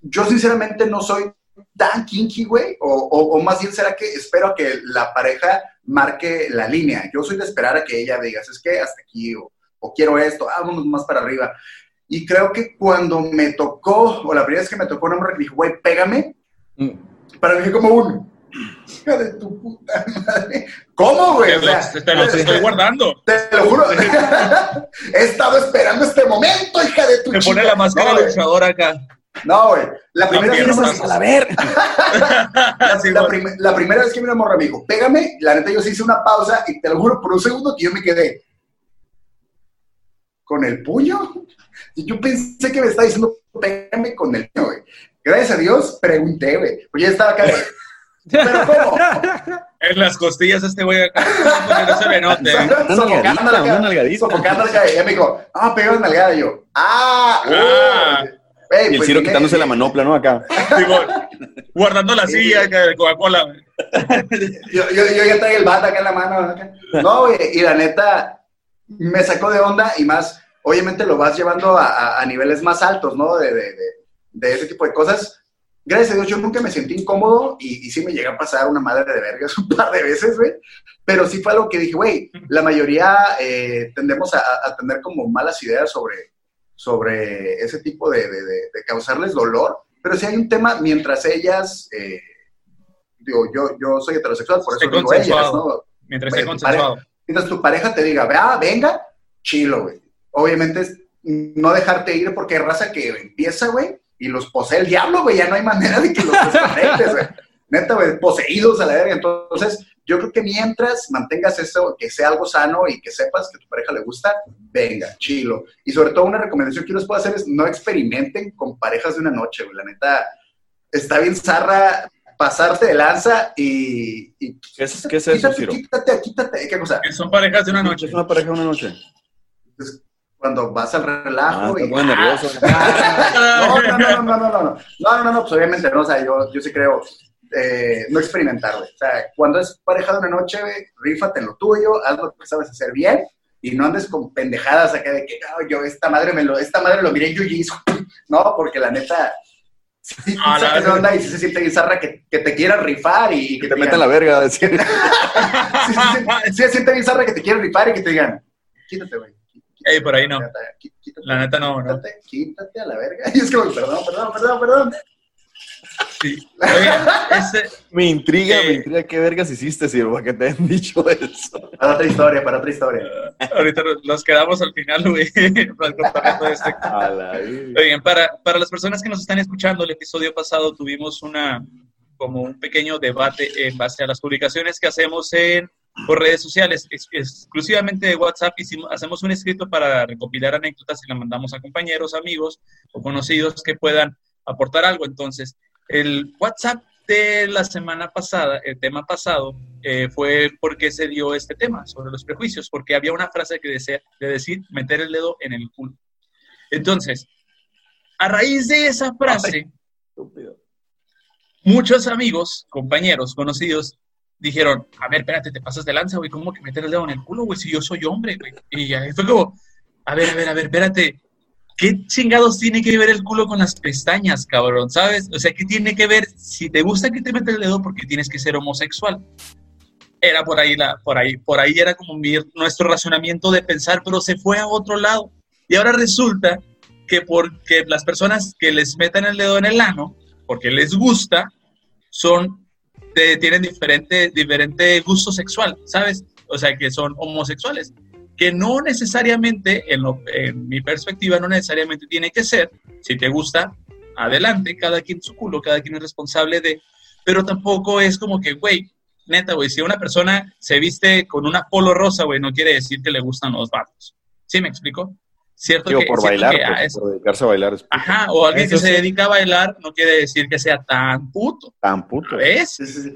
yo sinceramente no soy tan kinky, güey, o, o- o más bien será que espero a que la pareja marque la línea. Yo soy de esperar a que ella diga, es que hasta aquí, o, o quiero esto, ah, vámonos más para arriba. Y creo que cuando me tocó, o la primera vez que me tocó una mujer que dijo, güey, pégame, para mí fue como un, hija de tu puta madre. ¿Cómo, güey? Te O sea, te los estoy guardando. te lo juro. He estado esperando este momento, hija de tu Me pone la máscara No, de luchador acá. No, güey. La primera, vez, a ver. la, Sí, la bueno. prim- la primera vez que mi morra me dijo, pégame, la neta yo sí hice una pausa y te lo juro por un segundo que yo me quedé. con el puño. Y yo pensé que me estaba diciendo, pégame con el puño, güey. Gracias a Dios, pregunté, güey. Pues ya estaba acá. ¿Pero cómo? En las costillas este güey acá, no se le note. Sofocándola una acá. nalgadita. Y ella me dijo, ah, pegó una nalgada. Y yo, ah, Ah. uh. Y el pues, Ciro quitándose la manopla, ¿no? Acá. Digo, guardando la silla de Coca-Cola. Yo, yo, yo ya traigo el bat acá en la mano. acá. No, güey, y la neta me sacó de onda y más, obviamente lo vas llevando a, a- a niveles más altos, ¿no? De, de- de- de ese tipo de cosas. Gracias a Dios, yo nunca me sentí incómodo y, y sí me llegó a pasar una madre de vergas un par de veces, güey. Pero sí fue algo que dije, güey, la mayoría eh, tendemos a, a tener como malas ideas sobre, sobre ese tipo de, de- de- de causarles dolor. Pero si hay un tema, mientras ellas, eh, digo, yo, yo soy heterosexual, por eso digo ellas. ¿no? Mientras esté Bueno, consensuado. Mientras tu pareja te diga, vea, venga, chilo, güey. Obviamente es no dejarte ir porque hay raza que empieza, güey, y los posee el diablo, güey. Ya no hay manera de que los desconectes, güey. Neta, güey, poseídos a la verga. Entonces, yo creo que mientras mantengas eso, que sea algo sano y que sepas que a tu pareja le gusta, venga, chilo. Y sobre todo, una recomendación que yo les puedo hacer es no experimenten con parejas de una noche, güey. La neta, está bien zarra pasarte de lanza y. y ¿Qué es, qué es eso, quítate, Ciro? quítate, quítate, ¿qué cosa? Que son parejas de una noche. Es una pareja de una noche. Pues, cuando vas al Ah, relajo te y... nervioso. Ah, no, no, no, no, no, no, no, no, no, no, no, pues obviamente no, o sea, yo, yo sí creo eh, no experimentar, güey. O sea, cuando es pareja de una noche, güey, rífate en lo tuyo, haz lo que sabes hacer bien y no andes con pendejadas acá de que, no, yo esta madre me lo, esta madre lo miré en Jiu-Jitsu, no, porque la neta, sí, Ah, la onda y sí se siente bizarra que, que te quieran rifar y Que que te metan la verga decir. sí, sí, sí, sí se siente bizarra que te quieran rifar y que te digan, quítate, güey. Ey, por ahí no. Quítate. La neta no, ¿no? Quítate, quítate a la verga. Y es como, perdón, perdón, perdón, perdón. Sí. Ese, Me intriga, me Eh. intriga qué vergas hiciste, para que te hayan dicho eso. Para otra historia, para otra historia. ahorita nos- quedamos al final, güey, para todo verga. Oigan, para, para las personas que nos están escuchando, el episodio pasado tuvimos una como un pequeño debate en base a las publicaciones que hacemos en por redes sociales, ex- exclusivamente de WhatsApp, hicimos, hacemos un escrito para recopilar anécdotas y la mandamos a compañeros, amigos o conocidos que puedan aportar algo. Entonces, el WhatsApp de la semana pasada, el tema pasado, eh, fue porque se dio este tema sobre los prejuicios, porque había una frase que decía, de decir meter el dedo en el culo. Entonces, a raíz de esa frase, Estúpido. muchos amigos, compañeros, conocidos, dijeron, a ver, espérate, te pasas de lanza, güey, ¿cómo que meter el dedo en el culo, güey? Si yo soy hombre, güey. Y ahí fue como, a ver, a ver, a ver, espérate, ¿qué chingados tiene que ver el culo con las pestañas, cabrón? ¿Sabes? O sea, ¿qué tiene que ver si te gusta que te meta el dedo porque tienes que ser homosexual? Era por ahí, la, por ahí, por ahí era como mi- nuestro razonamiento de pensar, pero se fue a otro lado. Y ahora resulta que porque las personas que les metan el dedo en el ano, porque les gusta, son, de- tienen diferente, diferente gusto sexual, ¿sabes? O sea, que son homosexuales. Que no necesariamente, en, lo- en mi perspectiva, no necesariamente tiene que ser. Si te gusta, adelante, cada quien su culo, cada quien es responsable de. Pero tampoco es como que, güey, neta, güey, si una persona se viste con una polo rosa, güey, no quiere decir que le gustan los vatos. ¿Sí me explico? Cierto Digo, que, por cierto bailar, que, pues, es- por dedicarse a bailar. Es Ajá, o alguien Eso que se dedica a bailar no quiere decir que sea tan puto. tan puto. ¿Ves? Sí, sí.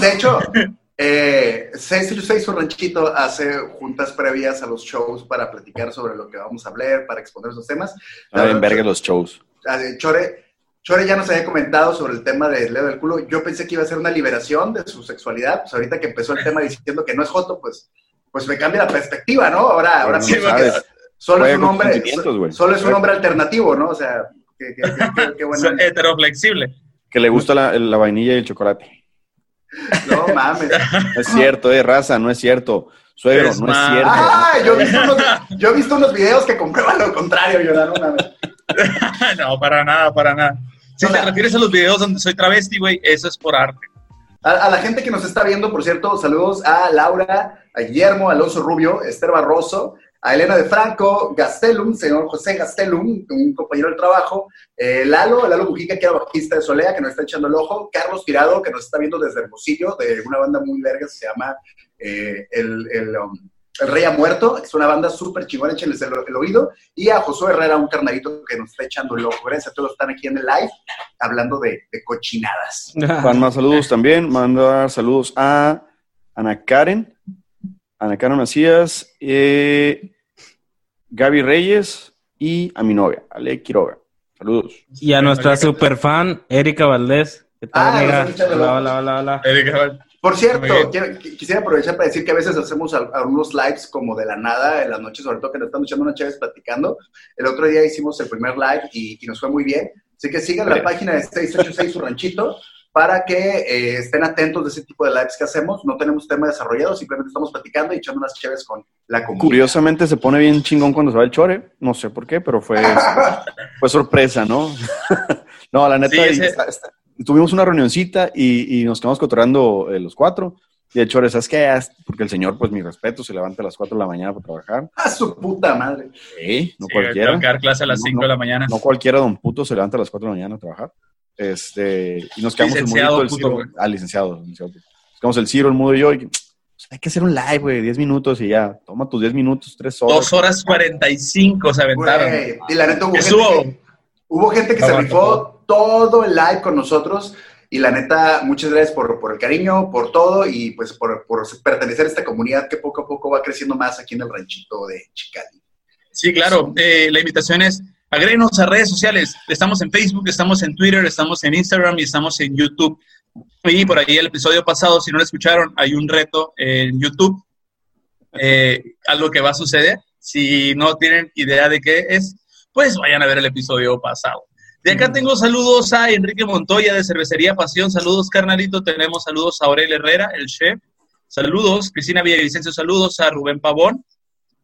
De hecho, eh, 686 su ranchito hace juntas previas a los shows para platicar sobre lo que vamos a hablar, para exponer esos temas. Ah, en verga los shows. Ah, Chore, Chore ya nos había comentado sobre el tema del dedo del culo. Yo pensé que iba a ser una liberación de su sexualidad. Pues ahorita que empezó el tema diciendo que no es joto, pues, pues me cambia la perspectiva, ¿no? Ahora, ahora sí, no sabes. Solo es un hombre, solo es un hombre alternativo, ¿no? O sea, qué, qué, qué- qué- bueno. heteroflexible. Que le gusta la, la vainilla y el chocolate. No mames. No es cierto, eh, raza, no es cierto. Suegro, Es no es cierto. Ah, yo he, visto unos, yo he visto unos videos que comprueban lo contrario, yo no mames. no, para nada, para nada. Si O te refieres a los videos donde soy travesti, güey, eso es por arte. A, a la gente que nos está viendo, por cierto, saludos a Laura, a Guillermo, a Alonso Rubio, Esther Barroso, a Elena de Franco, Gastelum, señor José Gastelum, un compañero del trabajo, eh, Lalo, Lalo Mujica, que era bajista de Solea, que nos está echando el ojo, Carlos Tirado, que nos está viendo desde Hermosillo, de una banda muy verga, se llama eh, el, el, um, El Rey ha muerto, es una banda súper chingona, échenles el, el oído. Y a Josué Herrera, un carnalito que nos está echando el ojo. Gracias a todos los que están aquí en el live hablando de, de cochinadas. Van más saludos también. Mandar saludos a Ana Karen, Ana Karen Macías, eh, Gaby Reyes y a mi novia, Ale Quiroga. Saludos. Y a nuestra super fan, Erika Valdés. ¿Qué tal, Ah, Hola, hola, hola, hola. Erika, Por cierto, quiero- quisiera aprovechar para decir que a veces hacemos al- algunos lives como de la nada en las noches, sobre todo que nos estamos echando unas chaves platicando. El otro día hicimos el primer live y, y nos fue muy bien. Así que sigan la página de 686 Su Ranchito para que eh, estén atentos de ese tipo de lives que hacemos. No tenemos tema desarrollado, simplemente estamos platicando y echando unas chaves con la comunidad. Curiosamente se pone bien chingón cuando se va el chore. No sé por qué, pero fue, fue sorpresa, ¿no? no, la neta, Sí, ese- está- está- tuvimos una reunioncita y, y nos quedamos cotorreando eh, los cuatro. Y el chore, ¿sabes qué? Porque el señor, pues mi respeto, se levanta a las 4 de la mañana para trabajar. ¡A su puta madre! Sí, no Sí, cualquiera. tengo que dar clase a las No, 5 no. de la mañana. No cualquiera don puto se levanta a las 4 de la mañana a trabajar. Este, y nos quedamos Licenciado el Mudito, el puto, Ciro. Ah, licenciado, licenciado. Nos quedamos el Ciro, el Mudo y yo. y, pues, hay que hacer un live, güey, 10 minutos y ya. Toma tus 10 minutos, 3 horas. Dos horas 45 se aventaron. Güey, y la neta hubo gente, que, hubo gente que se rifó todo el live con nosotros y la neta, muchas gracias por, por el cariño, por todo y pues por, por pertenecer a esta comunidad que poco a poco va creciendo más aquí en el ranchito de Chicali. Sí, claro. Eh, la invitación es agréguenos a redes sociales. Estamos en Facebook, estamos en Twitter, estamos en Instagram y estamos en YouTube. Y por ahí el episodio pasado, si no lo escucharon, hay un reto en YouTube. Eh, algo que va a suceder. Si no tienen idea de qué es, pues vayan a ver el episodio pasado. De acá tengo saludos a Enrique Montoya de Cervecería Pasión. Saludos, carnalito. Tenemos saludos a Aurel Herrera, el chef. Saludos, Cristina Villavicencio. Saludos a Rubén Pavón.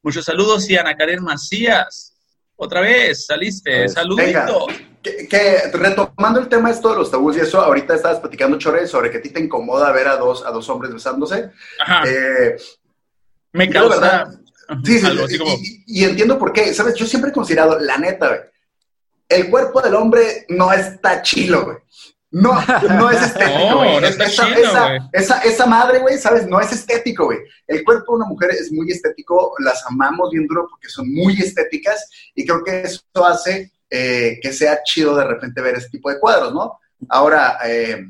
Muchos saludos y a Ana Karen Macías. Otra vez, saliste. Pues, Saludito. Que, que, retomando el tema esto de los tabús y eso, ahorita estabas platicando, Chore, sobre que a ti te incomoda ver a dos, a dos hombres besándose. Ajá. Eh, Me causa ¿verdad? Sí, sí, algo así y, como. y- y entiendo por qué. ¿Sabes? Yo siempre he considerado, la neta, güey, el cuerpo del hombre no está chilo, güey. No, no es estético, No, güey. no está esa, esa, güey. esa, esa madre, güey, ¿sabes? No es estético, güey. El cuerpo de una mujer es muy estético, las amamos bien duro porque son muy estéticas y creo que eso hace eh, que sea chido de repente ver ese tipo de cuadros, ¿no? Ahora, eh,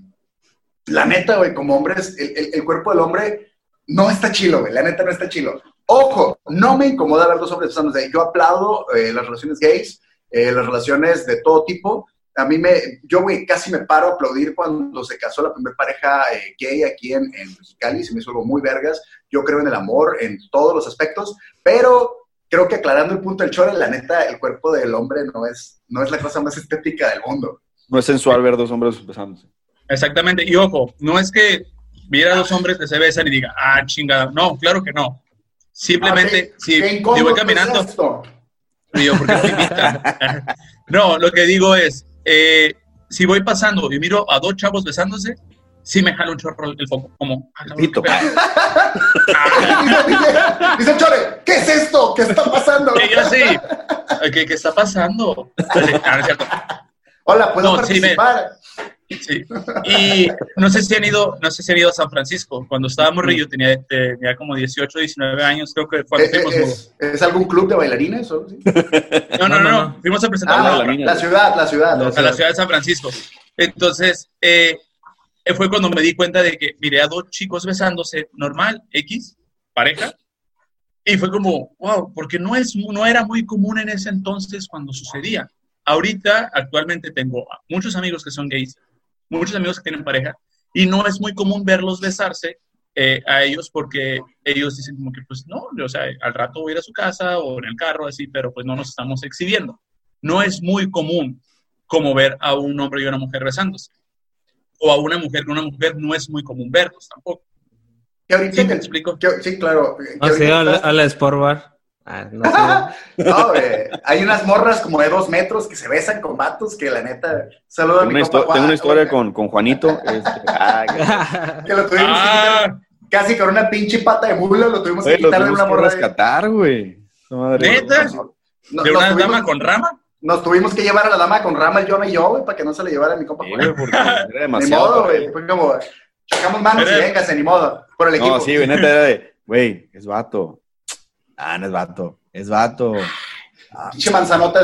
la neta, güey, como hombres, el, el- el cuerpo del hombre no está chilo, güey. La neta no está chilo. Ojo, no me incomoda ver dos hombres besándose. Yo aplaudo eh, las relaciones gays, eh, las relaciones de todo tipo. A mí me, yo, güey, casi me paro a aplaudir cuando se casó la primera pareja eh, gay aquí en, en Mexicali. Se me hizo algo muy vergas. Yo creo en el amor en todos los aspectos, pero creo que aclarando el punto del chore, la neta, el cuerpo del hombre no es, no es la cosa más estética del mundo. No es sensual ver dos hombres besándose. Exactamente. Y ojo, no es que viera a dos hombres que se besan y diga, ah, chingada. No, claro que no. Simplemente, Ah, si voy caminando, es esto. no, lo que digo es, eh, si voy pasando y miro a dos chavos besándose, sí me jala un chorro el foco, como, ah, Pito. dice, Chore, ¿qué es esto? ¿Qué está pasando? y yo así, ¿qué, qué está pasando? Ah, no es cierto. Hola, ¿puedo No, sí, me- participar? Sí. Y no sé si han ido, no sé si han ido a San Francisco. Cuando estaba morrillo tenía, tenía como 18, 19 años, creo que fue ¿Es, fuimos, Eh, es- es algún club de bailarines? o no, no, no, No, no, no, no. fuimos a presentar Ah, la la ciudad, la ciudad. La a la ciudad de San Francisco. Entonces, eh, fue cuando me di cuenta de que miré a dos chicos besándose, normal, X, pareja, y fue como, wow, porque no, es, no era muy común en ese entonces cuando sucedía. Ahorita, actualmente tengo muchos amigos que son gays, muchos amigos que tienen pareja, y no es muy común verlos besarse eh, a ellos porque ellos dicen como que, pues no, o sea, al rato voy a ir a su casa o en el carro, así, pero pues no nos estamos exhibiendo. No es muy común como ver a un hombre y una mujer besándose. O a una mujer con una mujer no es muy común verlos tampoco. Que ahorita ¿Sí que- explico? que- sí, claro. que a la, a la Sport Bar. Ah, no sé. No, güey, hay unas morras como de dos metros que se besan con vatos que la neta. Saludo a Tengo mi una, compa histo- tengo una Juan, historia con, con Juanito. este, ah, Que lo tuvimos Ah, que quitar casi con una pinche pata de mula, lo tuvimos que quitar de una morra. de- rescatar, güey. ¿Neta? No- ¿De una tuvimos- dama con rama? Nos tuvimos que llevar a la dama con rama el John y yo, güey, para que no se le llevara a mi compa Sí, Juan. güey, porque era Ni modo, güey. Fue como, chocamos manos y véngase, ni modo. Por el equipo. No, sí, güey, neta era de, güey, es vato. Ah, no es vato. Es vato. Pinche manzanota.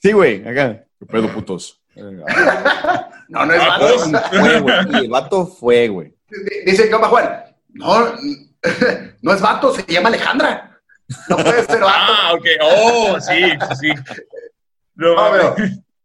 Sí, güey, acá. ¿Qué pedo, putos? No, no es Ah, vato. pues. Fue, güey. Y el vato fue, güey. Dice Compa Juan, no, no es vato, se llama Alejandra. No puede ser vato. Ah, ok. Oh, sí, sí, sí. No, No, pero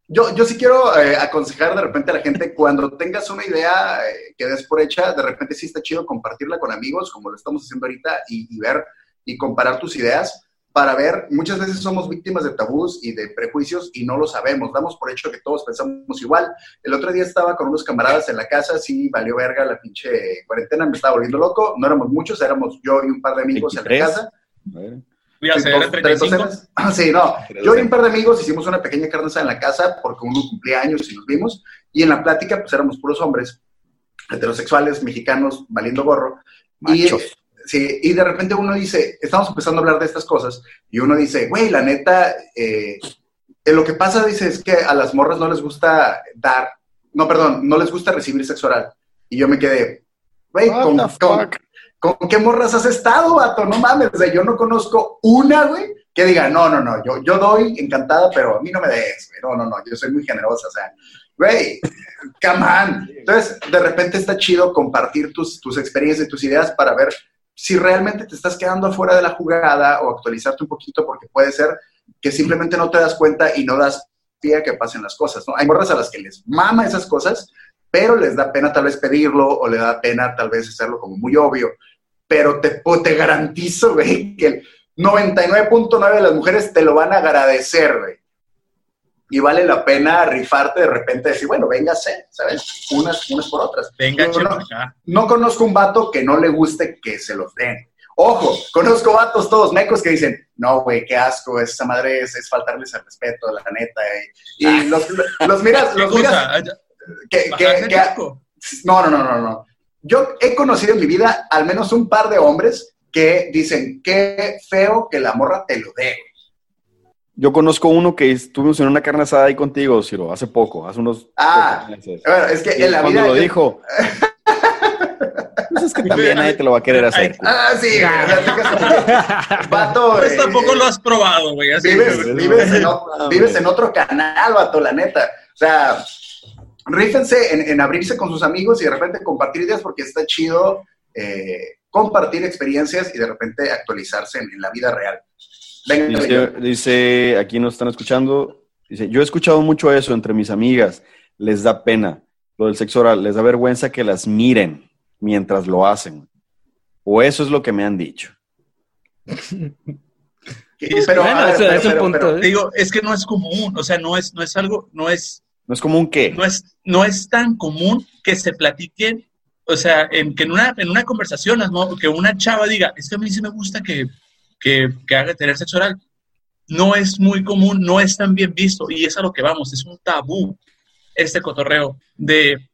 yo, yo sí quiero eh, aconsejar de repente a la gente, cuando tengas una idea eh, que des por hecha, de repente sí está chido compartirla con amigos, como lo estamos haciendo ahorita, y, y ver y comparar tus ideas para ver, muchas veces somos víctimas de tabús y de prejuicios y no lo sabemos, damos por hecho que todos pensamos igual. El otro día estaba con unos camaradas en la casa, sí, valió verga la pinche cuarentena, me estaba volviendo loco, no éramos muchos, éramos yo y un par de amigos en la 23. casa. Ver. Voy a hacer Dos- el tres 35. docenas. Ah, Sí, no. Yo y un par de amigos hicimos una pequeña carne en la casa porque uno cumplía años y nos vimos. Y en la plática, pues éramos puros hombres, heterosexuales, mexicanos, valiendo gorro. Machos. Sí, y de repente uno dice, estamos empezando a hablar de estas cosas, y uno dice, güey, la neta, eh, eh, lo que pasa, dice, es que a las morras no les gusta dar, no, perdón, no les gusta recibir sexo oral. Y yo me quedé, güey, con, con-? ¿Con qué morras has estado, vato? No mames, o sea, yo no conozco una, güey, que diga, no, no, no, yo, yo doy encantada, pero a mí no me des, güey. No, no, no, yo soy muy generosa, o sea, güey, come on. Entonces, de repente está chido compartir tus, tus experiencias y tus ideas para ver si realmente te estás quedando afuera de la jugada o actualizarte un poquito, porque puede ser que simplemente no te das cuenta y no das pie a que pasen las cosas, ¿no? Hay morras a las que les mama esas cosas, pero les da pena tal vez pedirlo o le da pena tal vez hacerlo como muy obvio. Pero te, te garantizo, güey, que el 99.9 de las mujeres te lo van a agradecer, güey. Y vale la pena rifarte de repente decir, bueno, véngase, ¿sabes? Unas, unas por otras. Venga, No, no. conozco un vato que no le guste que se los den. Ojo, conozco vatos todos mecos que dicen, no, güey, qué asco, esa madre es, es faltarles al respeto, la neta. Y, y los, los miras, ¿Qué los miras, que, que- ¿Bajarse que- no, no, no, no, no. Yo he conocido en mi vida al menos un par de hombres que dicen, qué feo que la morra te lo dé. Yo conozco uno que estuvimos en una carne asada ahí contigo, Ciro, hace poco, hace unos Ah, meses. Bueno, es que Y en la cuando vida... lo yo- dijo, pues es que también nadie te lo va a querer hacer. Ah, sí, vato. Pues tampoco lo has probado, güey. Así vives, que- vives, en otro, vives en otro canal, vato, la neta. O sea, rífense en, en abrirse con sus amigos y de repente compartir ideas porque está chido eh, compartir experiencias y de repente actualizarse en, en la vida real. Venga, Dice, dice, aquí nos están escuchando, dice, yo he escuchado mucho eso entre mis amigas, les da pena, lo del sexo oral, les da vergüenza que las miren mientras lo hacen. O eso es lo que me han dicho. que- pero, Bueno, ver, ese- pero- punto, pero- ¿eh? Digo, es que no es común, o sea, no es, no es algo, no es, No es como un qué. no es, no es tan común que se platiquen, o sea, en, que en una, en una conversación, ¿no? que una chava diga, es que a mí sí me gusta que, que, que haga tener sexo oral. No es muy común, no es tan bien visto, y es a lo que vamos, es un tabú este cotorreo de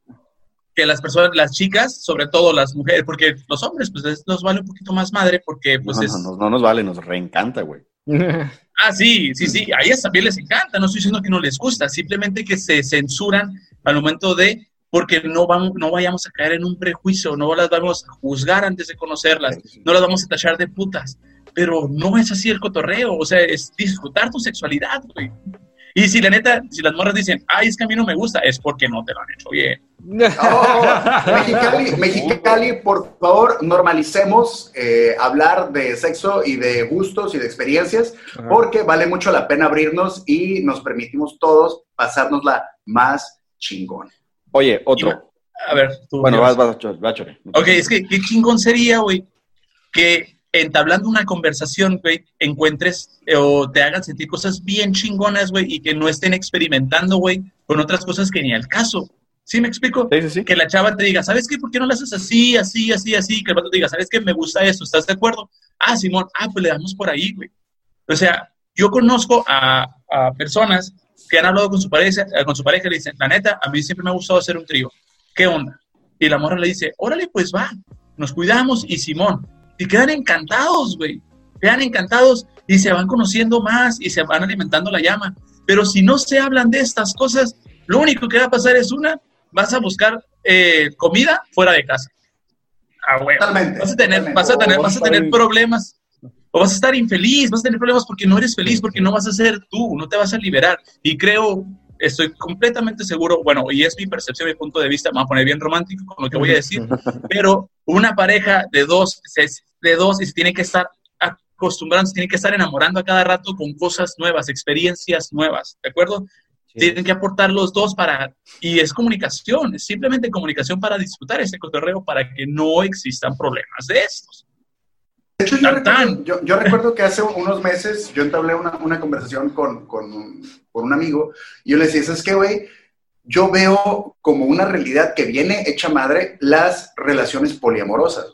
que las personas, las chicas, sobre todo las mujeres, porque los hombres, pues nos vale un poquito más madre, porque pues no, es... no, no, no nos vale, nos reencanta, güey. Ah, sí, sí, sí, a ellas también les encanta, no estoy diciendo que no les gusta, simplemente que se censuran al momento de, porque no, vamos, no vayamos a caer en un prejuicio, no las vamos a juzgar antes de conocerlas, no las vamos a tachar de putas, pero no es así el cotorreo, o sea, es disfrutar tu sexualidad, güey. Y si la neta, si las morras dicen, ay, es que a mí no me gusta, es porque no te lo han hecho bien. Oh, Mexicali, Mexicali, por favor, normalicemos eh, hablar de sexo y de gustos y de experiencias, porque vale mucho la pena abrirnos y nos permitimos todos pasárnosla más chingón. Oye, otro. A ver, tú. Bueno, vas, vas, vas, vas. Ok, es que qué chingón sería, güey, que entablando una conversación, güey, encuentres eh, o te hagan sentir cosas bien chingonas, güey, y que no estén experimentando, güey, con otras cosas que ni al caso. ¿Sí me explico? Sí, sí, sí. Que la chava te diga, ¿sabes qué? ¿Por qué no lo haces así, así, así, así? Que el vato te diga, ¿sabes qué? Me gusta esto, ¿estás de acuerdo? Ah, Simón, ah, pues le damos por ahí, güey. O sea, yo conozco a, a personas que han hablado con su pareja, eh, con su pareja y le dicen, la neta, a mí siempre me ha gustado hacer un trío. ¿Qué onda? Y la morra le dice, órale, pues va, nos cuidamos y Simón. Y quedan encantados, güey. Quedan encantados y se van conociendo más y se van alimentando la llama. Pero si no se hablan de estas cosas, lo único que va a pasar es una, vas a buscar eh, comida fuera de casa. Ah, güey. Totalmente. Vas a tener, totalmente. vas a tener, vas a tener problemas. O vas a estar infeliz, vas a tener problemas porque no eres feliz, porque no vas a ser tú, no te vas a liberar. Y creo, estoy completamente seguro, bueno, y es mi percepción, mi punto de vista, me voy a poner bien romántico con lo que voy a decir, pero una pareja de dos, de dos y se tiene que estar acostumbrando, se tiene que estar enamorando a cada rato con cosas nuevas, experiencias nuevas, ¿de acuerdo? Tienen que aportar los dos para, y es comunicación, es simplemente comunicación para disfrutar ese cotorreo para que no existan problemas de estos. De hecho, yo, recuerdo, yo, recuerdo, que hace unos meses yo entablé una, una conversación con, con, con, un amigo y yo le decía, ¿sabes qué, güey? Yo veo como una realidad que viene hecha madre las relaciones poliamorosas.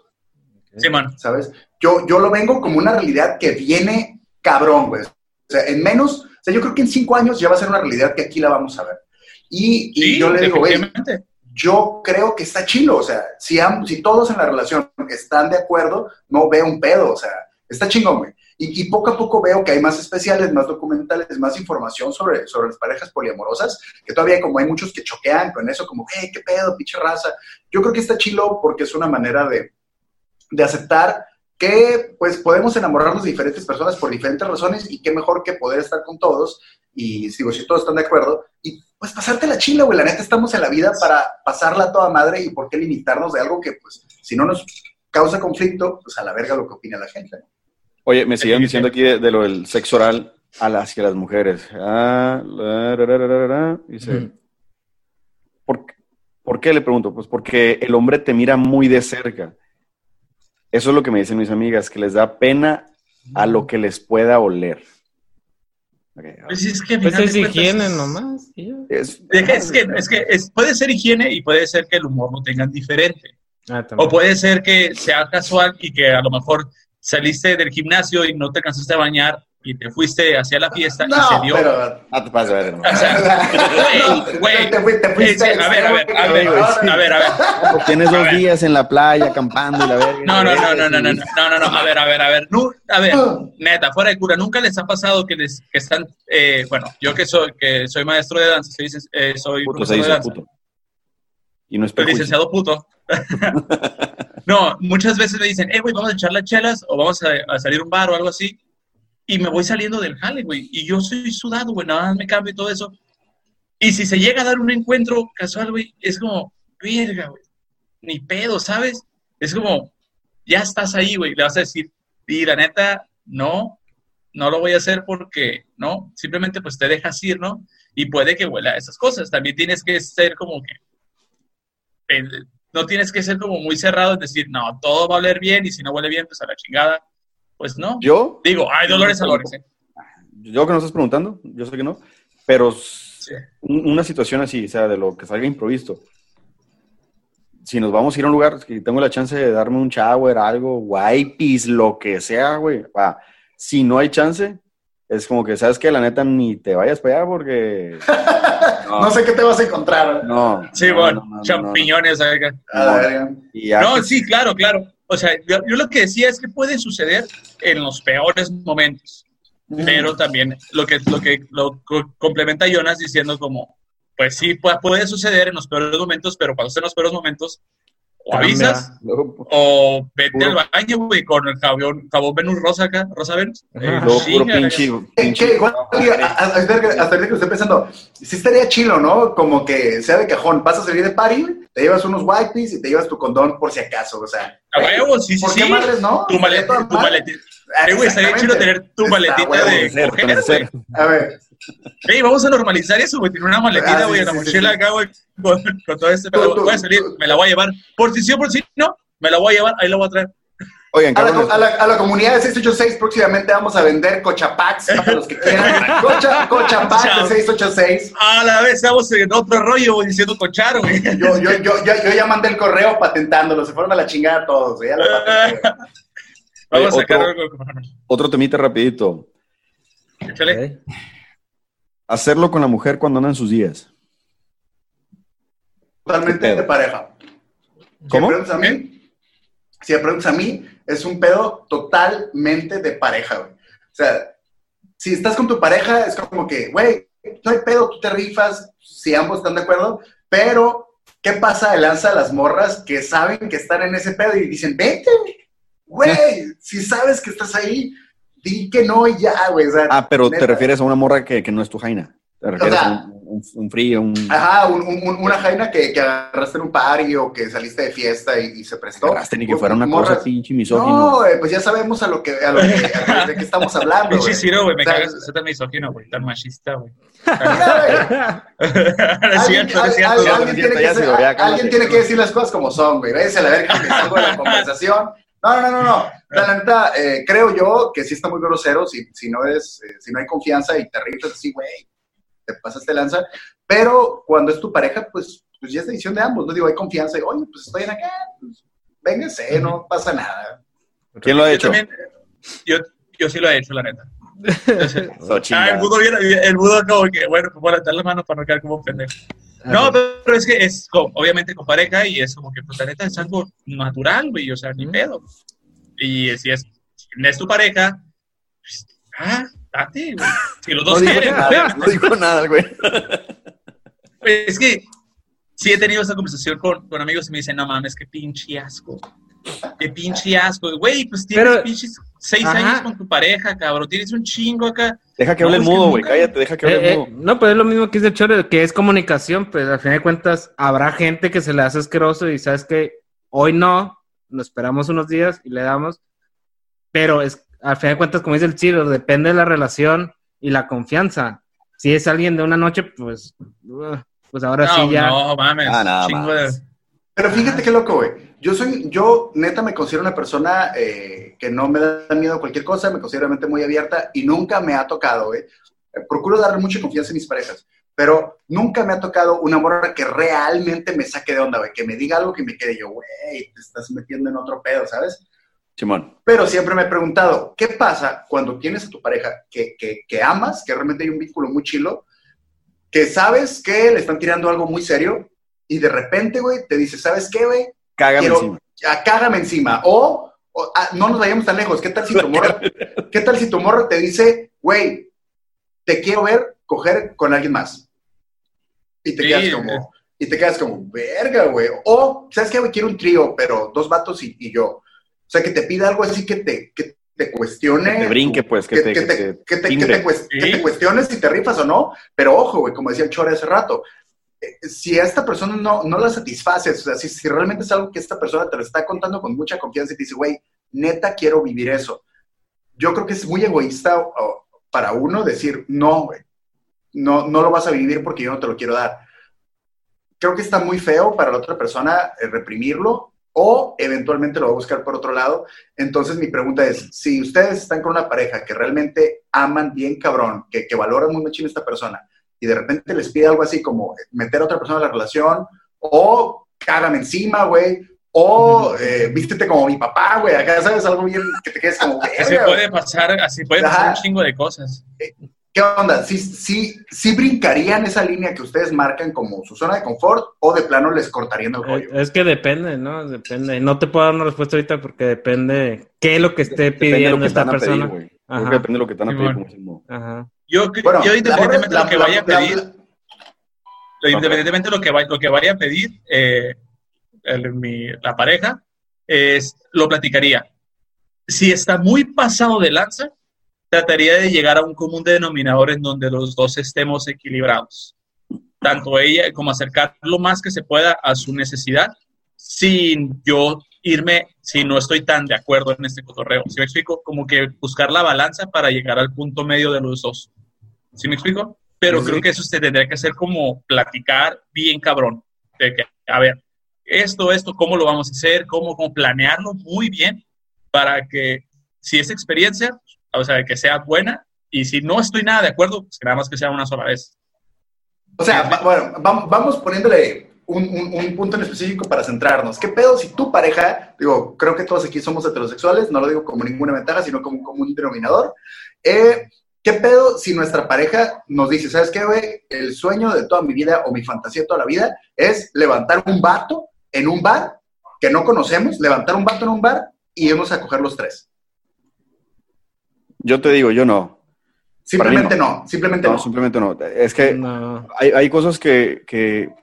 Sí, man. ¿Sabes? Yo, yo lo vengo como una realidad que viene cabrón, güey. O sea, en menos o sea, yo creo que en cinco años ya va a ser una realidad que aquí la vamos a ver. Y, yo le digo, güey, yo creo que está chilo, o sea, si, si todos en la relación están de acuerdo, no veo un pedo, o sea, está chingón, güey. Y, poco a poco veo que hay más especiales, más documentales, más información sobre, sobre las parejas poliamorosas, que todavía como hay muchos que choquean con eso, como, hey, qué pedo, pinche raza. Yo creo que está chilo porque es una manera de, de aceptar que pues podemos enamorarnos de diferentes personas por diferentes razones y qué mejor que poder estar con todos y digo, si todos están de acuerdo y pues pasarte la chila, güey, la neta estamos en la vida para pasarla a toda madre y por qué limitarnos de algo que pues si no nos causa conflicto, pues a la verga lo que opina la gente. Oye, me siguen diciendo aquí de, lo del sexo oral a las, hacia las mujeres. Ah, dice, ¿por, ¿por qué le pregunto? Pues porque el hombre te mira muy de cerca eso es lo que me dicen mis amigas, que les da pena a lo que les pueda oler. Pues es que pues es higiene nomás. Es, es, que, es que puede ser higiene y puede ser que el humor lo tengan diferente. Ah, o puede ser que sea casual y que a lo mejor saliste del gimnasio y no te cansaste a bañar y te fuiste hacia la fiesta no, y se dio. Pero, no te pases, a ver, o sea, güey, güey, no, te, te fuiste. a ver, a ver, a ver, a ver, a ver. Tienes dos días en la playa acampando y la verga. No, no, no, no, no, no, no, no, a ver, a ver, a ver. A ver, neta, fuera de cura, nunca les ha pasado que les que están eh, bueno, yo que soy que soy maestro de danza, eh, soy puto, profesor se dice de danza. Puto. Y no es licenciado puto. no, muchas veces me dicen, "Eh, güey, vamos a echar las chelas o vamos a, a salir a un bar o algo así." Y me voy saliendo del jale, güey. Y yo soy sudado, güey, nada más me cambio y todo eso. Y si se llega a dar un encuentro casual, güey, es como, verga, güey, ni pedo, ¿sabes? Es como, ya estás ahí, güey, le vas a decir, y la neta, no, no lo voy a hacer porque, no, simplemente pues te dejas ir, ¿no? Y puede que huela a esas cosas. También tienes que ser como que, eh, no tienes que ser como muy cerrado en decir, no, todo va a oler bien y si no huele bien, pues a la chingada pues no. ¿Yo? Digo, hay dolores a ¿eh? Yo que no estás preguntando, yo sé que no, pero una situación así, o sea, de lo que salga improvisto. Si nos vamos a ir a un lugar que tengo la chance de darme un shower, algo, wipes, lo que sea, güey. Si no hay chance, es como que, ¿sabes que La neta, ni te vayas para allá porque... No, sé qué te vas a encontrar. No. Sí, bueno, champiñones. No, sí, claro, claro. O sea, yo, lo que decía es que puede suceder en los peores momentos, pero también lo que, lo que lo complementa Jonas diciendo como, pues sí, puede, puede suceder en los peores momentos, pero cuando estén los peores momentos, o avisas, o vete al baño, güey, con el jabón, jabón Venus Rosa acá, Rosa Venus. Eh, puro pinche, pinche. Hasta el que estoy pensando, sí estaría chilo, ¿no? Como que sea de cajón, vas a salir de party, te llevas unos wipes y te llevas tu condón por si acaso, o sea. A huevo, sí, sí, ¿Por qué madres, no? Tu maleta, tu maletita. Eh, güey, estaría chido tener tu maletita de coger, A ver. Ey, vamos a normalizar eso, güey. Tiene una maletita, ah, güey, en la mochila acá, güey, con, todo este pedo. Voy a salir, me la voy a llevar. Por si sí o por si no, me la voy a llevar, ahí la voy a traer. Oigan, a, la, a, la, a la, comunidad de 686 próximamente vamos a vender cochapacks para los que quieran. Cocha, cochapacks de 686. A la vez estamos en otro rollo güey, diciendo cochar, güey. Yo, yo, yo, yo, yo ya mandé el correo patentándolo. Se fueron a la chingada todos. Güey. Ya lo vamos a sacar algo. Otro temita rapidito. Échale. Hacerlo con la mujer cuando anda en sus días. Totalmente de pareja. ¿Cómo? Si me preguntas a mí, si me preguntas a mí, es un pedo totalmente de pareja, güey. O sea, si estás con tu pareja, es como que, güey, no hay pedo, tú te rifas, si ambos están de acuerdo, pero, ¿qué pasa de lanza a las morras que saben que están en ese pedo y dicen, vete, güey, si sabes que estás ahí, di que no y ya, güey. O sea, Ah, pero te neta. refieres a una morra que, que no es tu jaina. Te refieres sea, a un, un, un frío, un... Ajá, un- un- una jaina que, que agarraste en un party o que saliste de fiesta y, y se prestó. Agarraste ni que fuera una Morras- cosa pinche misógino. No, eh, pues ya sabemos a lo que, a lo que, a de qué estamos hablando. Pinche güey. Ciro, güey, me O sea, cagas. Usted tan misógino, güey, tan machista, güey. güey, es Alguien, cierto, es cierto. alguien es tiene que que decir las cosas como son, güey. Váyase a la verga, me salgo de la conversación. No, no, no, no. La neta, eh, creo yo que sí está muy grosero si, si no es, eh, si no hay confianza y te rifas así, güey, te pasaste lanza. Pero cuando es tu pareja, pues, pues ya es decisión de ambos. No digo, hay confianza y, oye, pues estoy en acá, pues véngase, no pasa nada. ¿Quién lo ha Yo hecho? también, yo, yo sí lo he hecho, la neta. So, Ah, el budo, viene- el budo como que, bueno, pues bueno, dar la mano para no quedar como pendejo. No, pero es que es obviamente con pareja y es como que, pues la neta es algo natural, güey, o sea, ni pedo. Y si es, es tu pareja, pues, ah, date, güey. Si los dos quieren, nada, no dijo nada, güey. Pues, es que sí he tenido esa conversación con, con amigos y me dicen, no mames, qué pinche asco. Qué pinche asco. Güey, pues tienes Pero- pinches seis Ajá. años con tu pareja, cabrón. Tienes un chingo acá. Deja que No, hable el es que mudo, güey. nunca- Cállate, deja que hable Eh, el eh, mudo. no, pues es lo mismo que dice Chore, que es comunicación, pues al final de cuentas habrá gente que se le hace asqueroso y sabes que hoy no, nos esperamos unos días y le damos, pero es al final de cuentas, como dice el Chiro, depende de la relación y la confianza. Si es alguien de una noche, pues, pues ahora no, sí ya. no, mames. Ah, nada chingo de- más. Pero fíjate qué loco, güey. Yo soy, yo neta me considero una persona eh, que no me da miedo a cualquier cosa, me considero realmente muy abierta y nunca me ha tocado, güey. Eh, procuro darle mucha confianza a mis parejas, pero nunca me ha tocado una morra que realmente me saque de onda, güey, que me diga algo que me quede yo, güey, te estás metiendo en otro pedo, ¿sabes? Simón. Pero siempre me he preguntado, ¿qué pasa cuando tienes a tu pareja que, que, que amas, que realmente hay un vínculo muy chilo, que sabes que le están tirando algo muy serio y de repente, güey, te dice, ¿sabes qué, güey? Cágame Quiero- encima. ya, cágame encima. O, o, ah, no nos vayamos tan lejos. ¿Qué tal si tu morra, ¿qué tal si tu morra te dice, güey, te quiero ver coger con alguien más? Y te Sí, quedas eh. como, y te quedas como, verga, güey. O, ¿sabes qué, güey? Quiero un trío, pero dos vatos y, y yo. O sea, que te pida algo así que te, que te cuestione. Que te brinque, pues, que te- que que te, que te- que te timbre. cues- que Sí. te cuestiones si te rifas o no. Pero ojo, güey, como decía el Chore hace rato, si esta persona no, no la satisfaces, o sea, si, si realmente es algo que esta persona te lo está contando con mucha confianza y te dice, güey, neta quiero vivir eso. Yo creo que es muy egoísta para uno decir, no, no, no lo vas a vivir porque yo no te lo quiero dar. Creo que está muy feo para la otra persona eh, reprimirlo o eventualmente lo va a buscar por otro lado. Entonces mi pregunta es, si ustedes están con una pareja que realmente aman bien cabrón, que, que valoran muy machín a esta persona, y de repente les pide algo así como meter a otra persona en la relación, o cágame encima, güey, o eh, vístete como mi papá, güey, acá sabes algo bien que te quedes como, Así "Verga, puede pasar, así puede pasar Ajá. un chingo de cosas. ¿Qué onda? ¿Sí, sí, sí brincarían esa línea que ustedes marcan como su zona de confort o de plano les cortarían el Eh, rollo? Es que depende, ¿no? Depende. No te puedo dar una respuesta ahorita porque depende qué es lo que esté Depende de lo pidiendo esta van a pedir, persona. güey. Creo Ajá. que depende de lo que te van a pedir, como. Ajá. Yo, Bueno, independientemente de lo que vaya a pedir, independientemente de lo que, vaya, lo que vaya a pedir eh, el- mi- la pareja, es, lo platicaría. Si está muy pasado de lanza, trataría de llegar a un común denominador en donde los dos estemos equilibrados. Tanto ella como acercar lo más que se pueda a su necesidad, sin yo irme, si no estoy tan de acuerdo en este cotorreo. ¿Sí me explico? Como que buscar la balanza para llegar al punto medio de los dos. ¿Sí me explico? Pero Sí, creo que eso se tendría que hacer como platicar bien cabrón. De que, a ver, esto, esto, cómo lo vamos a hacer, cómo, cómo planearlo muy bien para que si es experiencia, o sea, que sea buena y si no estoy nada de acuerdo, pues que nada más que sea una sola vez. O sea, va- bueno, vam- vamos poniéndole un, un- un punto en específico para centrarnos. ¿Qué pedo si tu pareja, digo, creo que todos aquí somos heterosexuales, no lo digo como ninguna ventaja, sino como un común denominador. Eh, ¿Qué pedo si nuestra pareja nos dice, ¿sabes qué, güey? El sueño de toda mi vida o mi fantasía de toda la vida es levantar un vato en un bar que no conocemos, levantar un vato en un bar y irnos a coger los tres. Yo te digo, yo no. Simplemente no, simplemente No, no. simplemente no. Es que No. hay, hay cosas que, que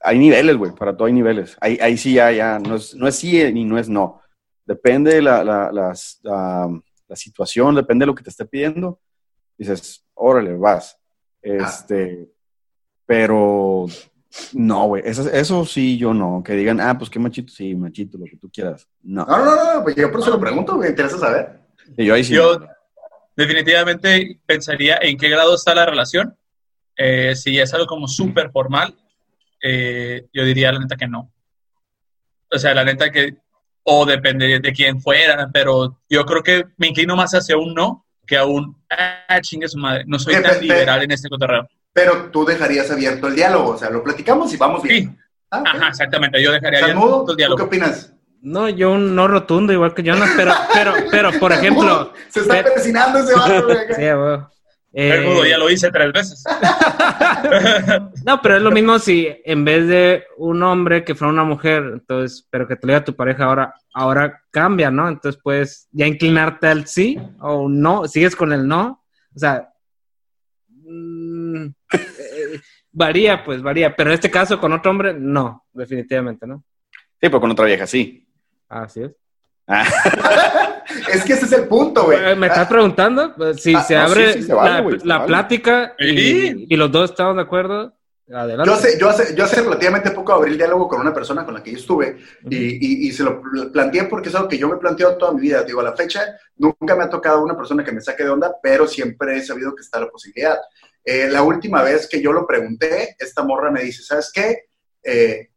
hay niveles, güey, para todo hay niveles. Ahí, ahí sí ya, ya, no es, no es sí ni no es no. Depende de la, la- las, la situación, depende de lo que te esté pidiendo, dices, órale, vas. Este, pero no, güey, eso, eso sí yo no, que digan, ah, pues qué machito, sí, machito, lo que tú quieras. No. No, no, no, pues yo por eso lo pregunto, me interesa saber. Y yo ahí sí. Yo definitivamente pensaría en qué grado está la relación. Eh, si es algo como súper formal, eh, yo diría la neta que no. O sea, la neta que, o depende de quién fuera, pero yo creo que me inclino más hacia un no que a un, ah, chingue su madre, no soy tan liberal en este cotorreo. Pero tú dejarías abierto el diálogo, o sea, lo platicamos y vamos bien. Sí, Ah, ajá, exactamente, yo dejaría Salmudo, abierto el ¿tú qué diálogo. opinas? No, yo un no rotundo, igual que Jonas, pero, pero, pero, por ejemplo. Se está pero- persinando ese vato, güey, acá. Sí, Eh, ya lo hice tres veces. No, pero es lo mismo si en vez de un hombre que fuera una mujer, entonces, pero que te lo diga tu pareja ahora, ahora cambia, ¿no? Entonces puedes ya inclinarte al sí o no, sigues con el no. O sea, mm, eh, varía, pues varía. Pero en este caso con otro hombre, no, definitivamente, ¿no? Sí, pero con otra vieja, sí. Así es. Ah, Es que ese es el punto, güey. Eh, ¿Me estás preguntando? Si Ah, se no, abre sí, sí, se vale, la, güey, se la vale. plática y, Sí. y los dos estamos de acuerdo, adelante. Yo hace, yo, hace, yo hace relativamente poco abrí el diálogo con una persona con la que yo estuve y, y- y se lo pl- planteé porque es algo que yo me planteo toda mi vida. Digo, a la fecha nunca me ha tocado una persona que me saque de onda, pero siempre he sabido que está la posibilidad. Eh, la última vez que yo lo pregunté, esta morra me dice, ¿sabes qué? Eh,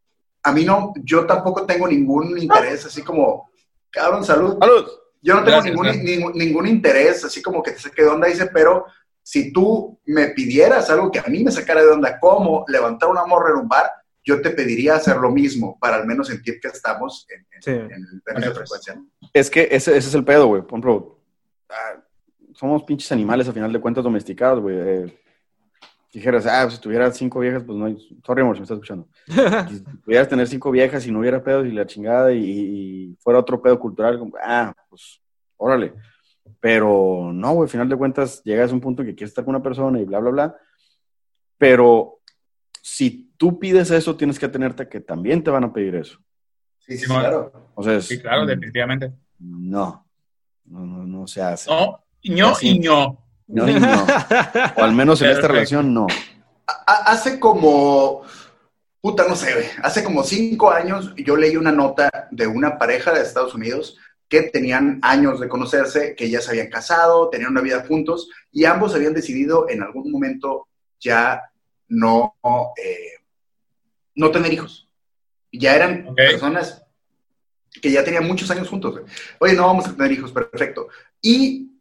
a mí no, yo tampoco tengo ningún interés, así como, cabrón, salud. ¡Salud! Yo no tengo Gracias, ningún, gracias. ningún, ningún interés, así como que te saque de onda, dice, pero si tú me pidieras algo que a mí me sacara de onda, como levantar una morra en un bar, yo te pediría hacer lo mismo, para al menos sentir que estamos en, en- Sí. en- en esa Parejos. frecuencia. Es que ese, ese es el pedo, güey. Por ejemplo, ah, somos pinches animales a final de cuentas domesticados, güey. Eh, dijeras, ah, pues, si tuvieras cinco viejas, pues no hay... Sorry, amor, si me estás escuchando. Si pudieras tener cinco viejas y no hubiera pedos y la chingada y, y fuera otro pedo cultural, como, ah, pues, órale. Pero no, güey, al final de cuentas llegas a un punto en que quieres estar con una persona y bla, bla, bla. Pero si tú pides eso, tienes que atenerte a que también te van a pedir eso. Sí, sí, claro. O sea, es- Sí, claro, definitivamente. No, no, no, no se hace. No, y ño. No, no. O al menos en esta relación, no. Ha- Hace como, puta, no sé, güey, hace como cinco años yo leí una nota de una pareja de Estados Unidos que tenían años de conocerse, que ya se habían casado, tenían una vida juntos y ambos habían decidido en algún momento ya no, eh, no tener hijos. Ya eran personas que ya tenían muchos años juntos. Oye, no vamos a tener hijos, perfecto. Y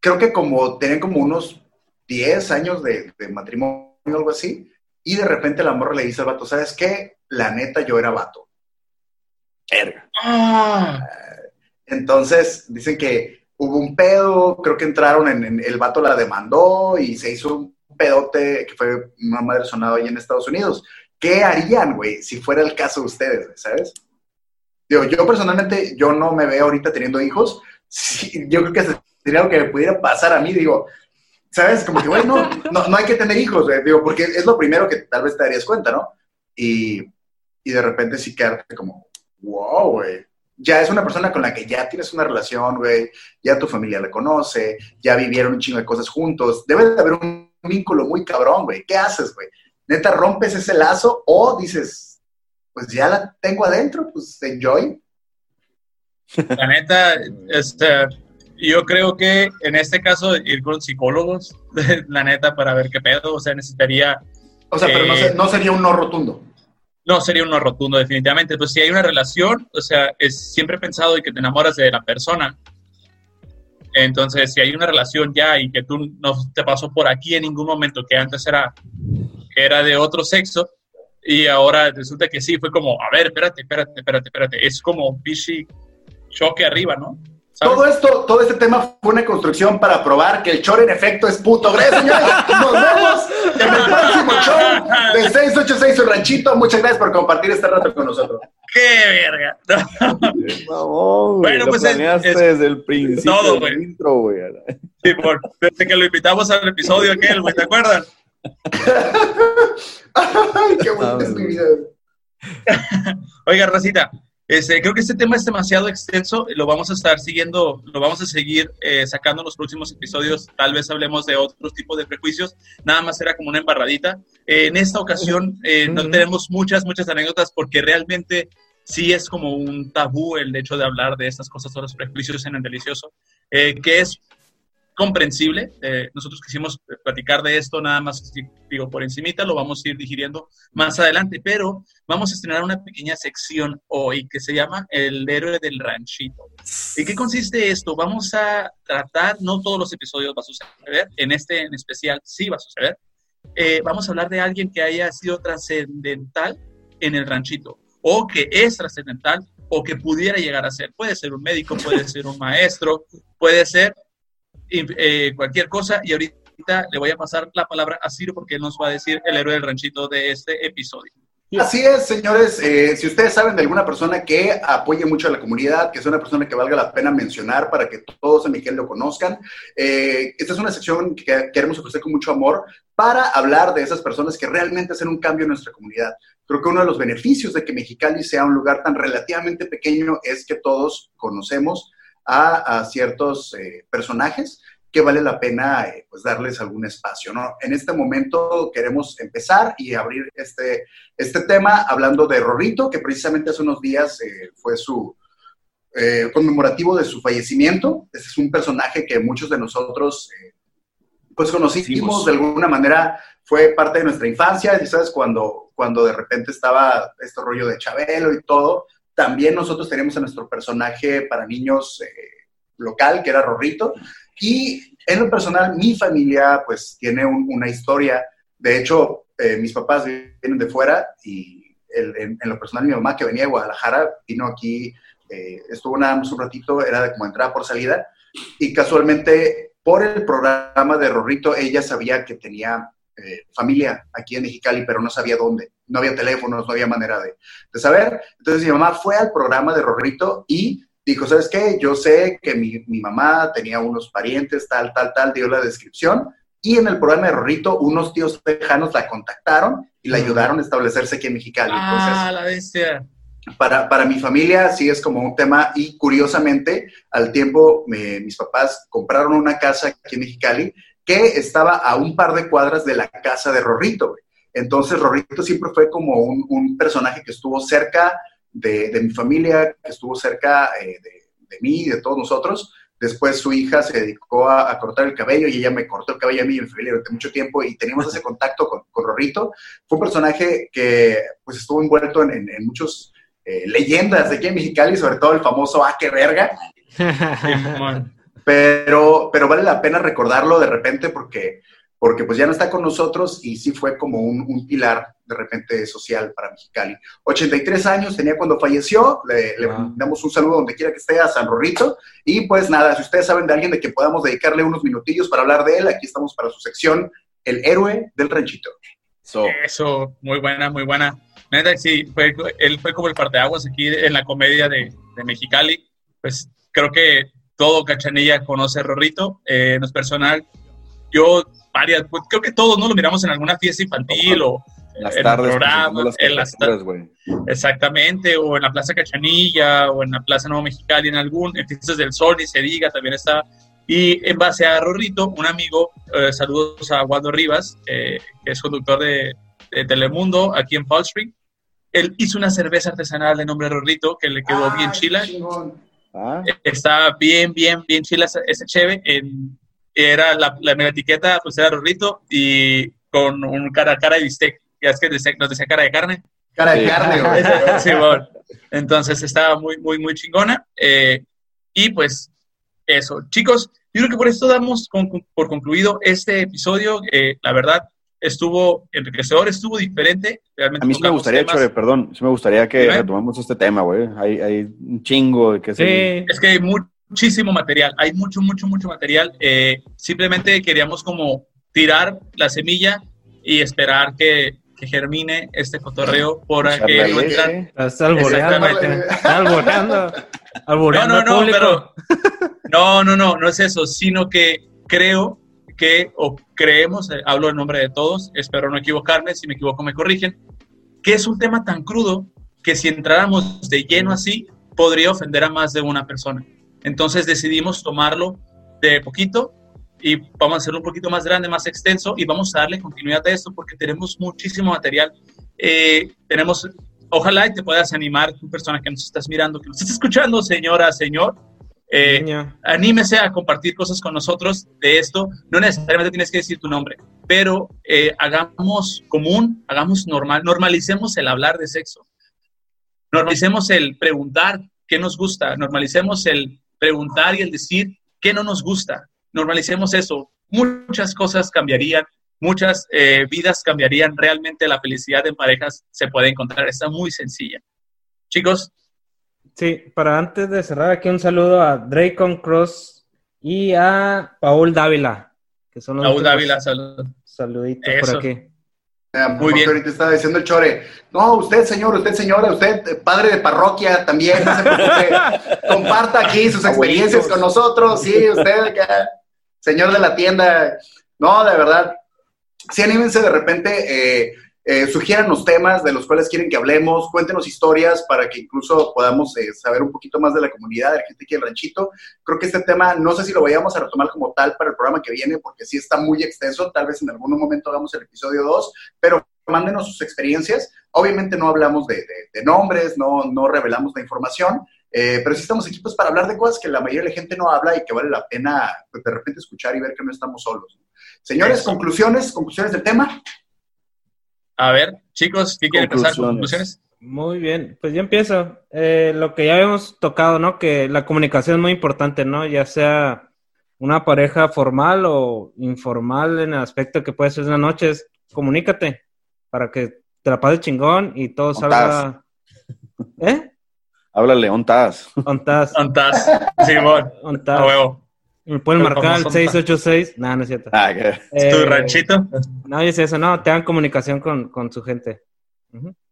creo que como tenían como unos 10 años de, de matrimonio o algo así, y de repente la morra le dice al vato, ¿sabes qué? La neta, yo era vato. Verga. Ah, Entonces, dicen que hubo un pedo, creo que entraron en, en- el vato la demandó y se hizo un pedote que fue una madre sonada ahí en Estados Unidos. ¿Qué harían, güey, si fuera el caso de ustedes, sabes? Digo, yo personalmente, yo no me veo ahorita teniendo hijos. Sí, yo creo que sería algo que me pudiera pasar a mí, digo, ¿sabes? Como que, güey, no, no, no hay que tener hijos, digo, porque es lo primero que tal vez te darías cuenta, ¿no? Y, y de repente sí quedarte como, wow, güey. Ya es una persona con la que ya tienes una relación, güey, ya tu familia la conoce, ya vivieron un chingo de cosas juntos. Debe de haber un vínculo muy cabrón, güey. ¿Qué haces, güey? ¿Neta rompes ese lazo o dices, pues ya la tengo adentro, pues enjoy? la neta, este, yo creo que en este caso ir con psicólogos, la neta, para ver qué pedo, o sea, necesitaría, O sea, pero no, Eh, se- no sería un no rotundo. no sería un no rotundo definitivamente, pues si hay una relación, o sea, es siempre he pensado y que te enamoras de la persona, entonces si hay una relación ya y que tú no te pasó por aquí en ningún momento, que antes era, que era de otro sexo, y ahora resulta que sí, fue como, a ver, espérate, espérate, espérate, espérate, es como un pichi choque arriba, ¿no? Todo esto, todo este tema fue una construcción para probar que el chor en efecto es puto. Gracias, señores. Nos vemos en el próximo show de 686 El Ranchito. Muchas gracias por compartir este rato con nosotros. ¡Qué verga! Mamón, güey, Bueno, lo pues es- planeaste es- desde el principio todo, del güey. intro, güey. Sí, por- desde que lo invitamos al episodio aquel, güey, ¿te acuerdas? Ay, qué bonita Ah, es mi vida. Oiga, Racita, Este, creo que este tema es demasiado extenso, lo vamos a estar siguiendo, lo vamos a seguir eh, sacando en los próximos episodios, tal vez hablemos de otros tipos de prejuicios, nada más era como una embarradita. Eh, en esta ocasión eh, no tenemos muchas, muchas anécdotas porque realmente sí es como un tabú el hecho de hablar de estas cosas o los prejuicios en el delicioso, que es comprensible. Eh, nosotros quisimos platicar de esto nada más, digo, por encimita, lo vamos a ir digiriendo más adelante, pero vamos a estrenar una pequeña sección hoy que se llama El héroe del ranchito. ¿Y qué consiste esto? Vamos a tratar, no todos los episodios va a suceder, en este en especial sí va a suceder. Eh, vamos a hablar de alguien que haya sido trascendental en el ranchito, o que es trascendental, o que pudiera llegar a ser. Puede ser un médico, puede ser un maestro, puede ser eh, cualquier cosa y ahorita le voy a pasar la palabra a Ciro porque él nos va a decir el héroe del ranchito de este episodio. Así es, señores. Eh, si ustedes saben de alguna persona que apoye mucho a la comunidad, que es una persona que valga la pena mencionar para que todos en Miguel lo conozcan, eh, esta es una sección que queremos ofrecer con mucho amor para hablar de esas personas que realmente hacen un cambio en nuestra comunidad. Creo que uno de los beneficios de que Mexicali sea un lugar tan relativamente pequeño es que todos conocemos a, ciertos eh, personajes que vale la pena eh, pues darles algún espacio. ¿no? En este momento queremos empezar y abrir este, este tema hablando de Rorrito, que precisamente hace unos días eh, fue su conmemorativo de su fallecimiento. Este es un personaje que muchos de nosotros pues conocimos de alguna manera, fue parte de nuestra infancia, y sabes, cuando, cuando de repente estaba este rollo de Chabelo y todo, también nosotros teníamos a nuestro personaje para niños eh, local, que era Rorrito. Y en lo personal, mi familia pues tiene una historia. De hecho, eh, mis papás vienen de fuera y en, lo personal mi mamá que venía de Guadalajara vino aquí, eh, estuvo nada más un ratito, era de como entrada por salida. Y casualmente por el programa de Rorrito ella sabía que tenía eh, familia aquí en Mexicali, pero no sabía dónde. No había teléfonos, no había manera de, saber. Entonces mi mamá fue al programa de Rorrito y dijo, ¿sabes qué? Yo sé que mi, mamá tenía unos parientes, tal, tal, tal, dio la descripción. Y en el programa de Rorrito, unos tíos tejanos la contactaron y la ayudaron a establecerse aquí en Mexicali. ah, la bestia. Para, para, mi familia sí es como un tema y curiosamente al tiempo mis papás compraron una casa aquí en Mexicali que estaba a un par de cuadras de la casa de Rorrito. Entonces Rorrito siempre fue como un, personaje que estuvo cerca de, mi familia, que estuvo cerca eh, de, mí y de todos nosotros. Después su hija se dedicó a, cortar el cabello y ella me cortó el cabello a mí y a mi familia durante mucho tiempo y teníamos ese contacto con, con Rorrito. Fue un personaje que pues estuvo envuelto en, en, muchos eh, leyendas de aquí en Mexicali, sobre todo el famoso ¡Ah, qué verga! pero, pero vale la pena recordarlo de repente porque, porque pues ya no está con nosotros y sí fue como un, pilar de repente social para Mexicali. 83 años tenía cuando falleció, le, damos un saludo donde quiera que esté a San Rorrito y pues nada, si ustedes saben de alguien de que podamos dedicarle unos minutillos para hablar de él, aquí estamos para su sección, El héroe del ranchito. Eso, muy buena, muy buena. sí, fue, él fue como el parteaguas aquí en la comedia de, de Mexicali. Pues creo que todo Cachanilla conoce a Rorrito. Eh, no es personal. Yo, varias, pues, creo que todos no lo miramos en alguna fiesta infantil o en las tardes, programa, en las tardes, Exactamente, o en la Plaza Cachanilla, o en la Plaza Nuevo Mexicali, en algún, en Fiestas del Sol, ni se diga, también está. Y en base a Rorrito, un amigo, eh, saludos a Waldo Rivas, que es conductor de, Telemundo aquí en Fall Street. Él hizo una cerveza artesanal de nombre Rorrito que le quedó bien chila. Ah. Está bien, bien, bien chila ese cheve. En, era la, la etiqueta, pues era Rorrito y con un cara, cara de bistec. Ya es que nos decía cara de carne. Cara de carne, sí, Entonces estaba muy, muy, muy chingona. Eh, y pues eso. Chicos, yo creo que por esto damos por concluido este episodio. Eh, la verdad, estuvo enriquecedor, estuvo diferente. Realmente a mí sí me gustaría, Chore, perdón, sí me gustaría que retomemos este tema, güey. Hay, hay, un chingo de que sí. Es que hay muchísimo material, hay mucho, mucho, mucho material. Eh, simplemente queríamos como tirar la semilla y esperar que, que germine este cotorreo por que no Estás alboreando, estás alboreando. no, no, no, pero no, no, no, no es eso, sino que creo que, o creemos, eh, hablo en nombre de todos, espero no equivocarme, si me equivoco me corrigen, que es un tema tan crudo que si entráramos de lleno así, podría ofender a más de una persona. Entonces decidimos tomarlo de poquito y vamos a hacerlo un poquito más grande, más extenso y vamos a darle continuidad a esto porque tenemos muchísimo material. Eh, tenemos, ojalá y te puedas animar, tu persona que nos estás mirando, que nos estás escuchando, señora, señor, eh, anímese a compartir cosas con nosotros de esto. No necesariamente tienes que decir tu nombre, pero eh, hagamos común, hagamos normal, normalicemos el hablar de sexo. Normalicemos el preguntar qué nos gusta, normalicemos el preguntar y el decir qué no nos gusta. Normalicemos eso. Muchas cosas cambiarían, muchas eh, vidas cambiarían. Realmente la felicidad en parejas se puede encontrar. Está muy sencilla. Chicos. Sí, para antes de cerrar aquí un saludo a Dracon Cross y a Paul Dávila, que son los Paul Dávila, saluditos por aquí. Muy bien. Ahorita estaba diciendo el Chore, no, usted señor, usted señora, usted padre de parroquia también, no se preocupe, comparta aquí sus experiencias con nosotros, sí, usted señor de la tienda, no, de verdad, sí anímense de repente, eh, eh, sugieran temas de los cuales quieren que hablemos, cuéntenos historias para que incluso podamos eh, saber un poquito más de la comunidad, de la gente aquí en Ranchito. Creo que este tema, no sé si lo vayamos a retomar como tal para el programa que viene, porque sí está muy extenso, tal vez en algún momento hagamos el episodio 2, pero mándenos sus experiencias. Obviamente no hablamos de, nombres, no, no revelamos la información, eh, pero sí estamos aquí pues, para hablar de cosas que la mayoría de la gente no habla y que vale la pena pues, de repente escuchar y ver que no estamos solos. Señores, conclusiones, conclusiones del tema. A ver, chicos, ¿qué quieren empezar con conclusiones? Muy bien, pues yo empiezo. Eh, lo que ya habíamos tocado, ¿no? Que la comunicación es muy importante, ¿no? Ya sea una pareja formal o informal en el aspecto que puede ser una noche, comunícate para que te la pases chingón y todo salga. ¿Eh? Háblale, ontas. Ontas. Ontas. Simón. Ontas. A huevo. Me pueden marcar al 686. No, no es cierto. Ah, ¿Es tu eh, ranchito? No, es eso, no, tengan comunicación con, con su gente.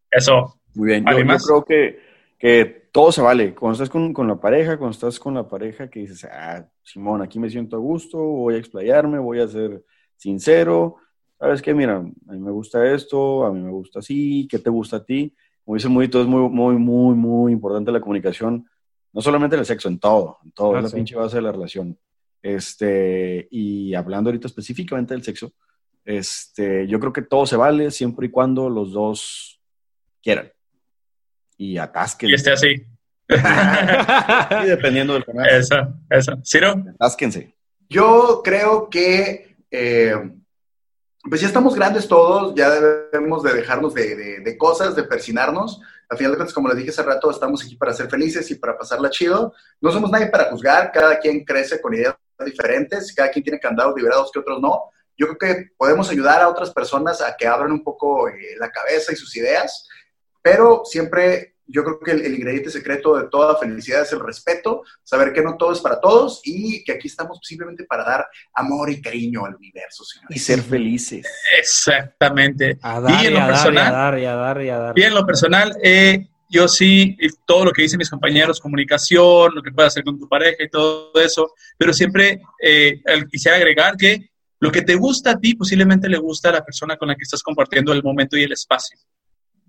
Eso. Muy bien. Yo, creo que, que, todo se vale. Cuando estás con, con, la pareja, cuando estás con la pareja que dices, ah, Simón, aquí me siento a gusto, voy a explayarme, voy a ser sincero. ¿Sabes qué? Mira, a mí me gusta esto, a mí me gusta así, ¿qué te gusta a ti? Como dice muy, todo es muy, muy, muy, muy importante la comunicación. No solamente en el sexo, en todo, en todo, es la pinche base de la relación. Este, y hablando ahorita específicamente del sexo, este, yo creo que todo se vale siempre y cuando los dos quieran. Y atasquen. Y esté así. y dependiendo del canal. Eso, eso. ¿Ciro? Atásquense. Yo creo que, eh, pues ya estamos grandes todos, ya debemos de dejarnos de, de cosas, de persinarnos a final de cuentas, como les dije hace rato, estamos aquí para ser felices y para pasarla chido. No somos nadie para juzgar, cada quien crece con ideas diferentes, cada quien tiene candados liberados que otros no. Yo creo que podemos ayudar a otras personas a que abran un poco eh, la cabeza y sus ideas, pero siempre yo creo que el, ingrediente secreto de toda felicidad es el respeto, saber que no todo es para todos y que aquí estamos simplemente para dar amor y cariño al universo. Y ser felices. Exactamente. y en lo personal, y en lo personal, yo sí, todo lo que dicen mis compañeros, comunicación, lo que puedes hacer con tu pareja y todo eso, pero siempre eh, quisiera agregar que lo que te gusta a ti posiblemente le gusta a la persona con la que estás compartiendo el momento y el espacio.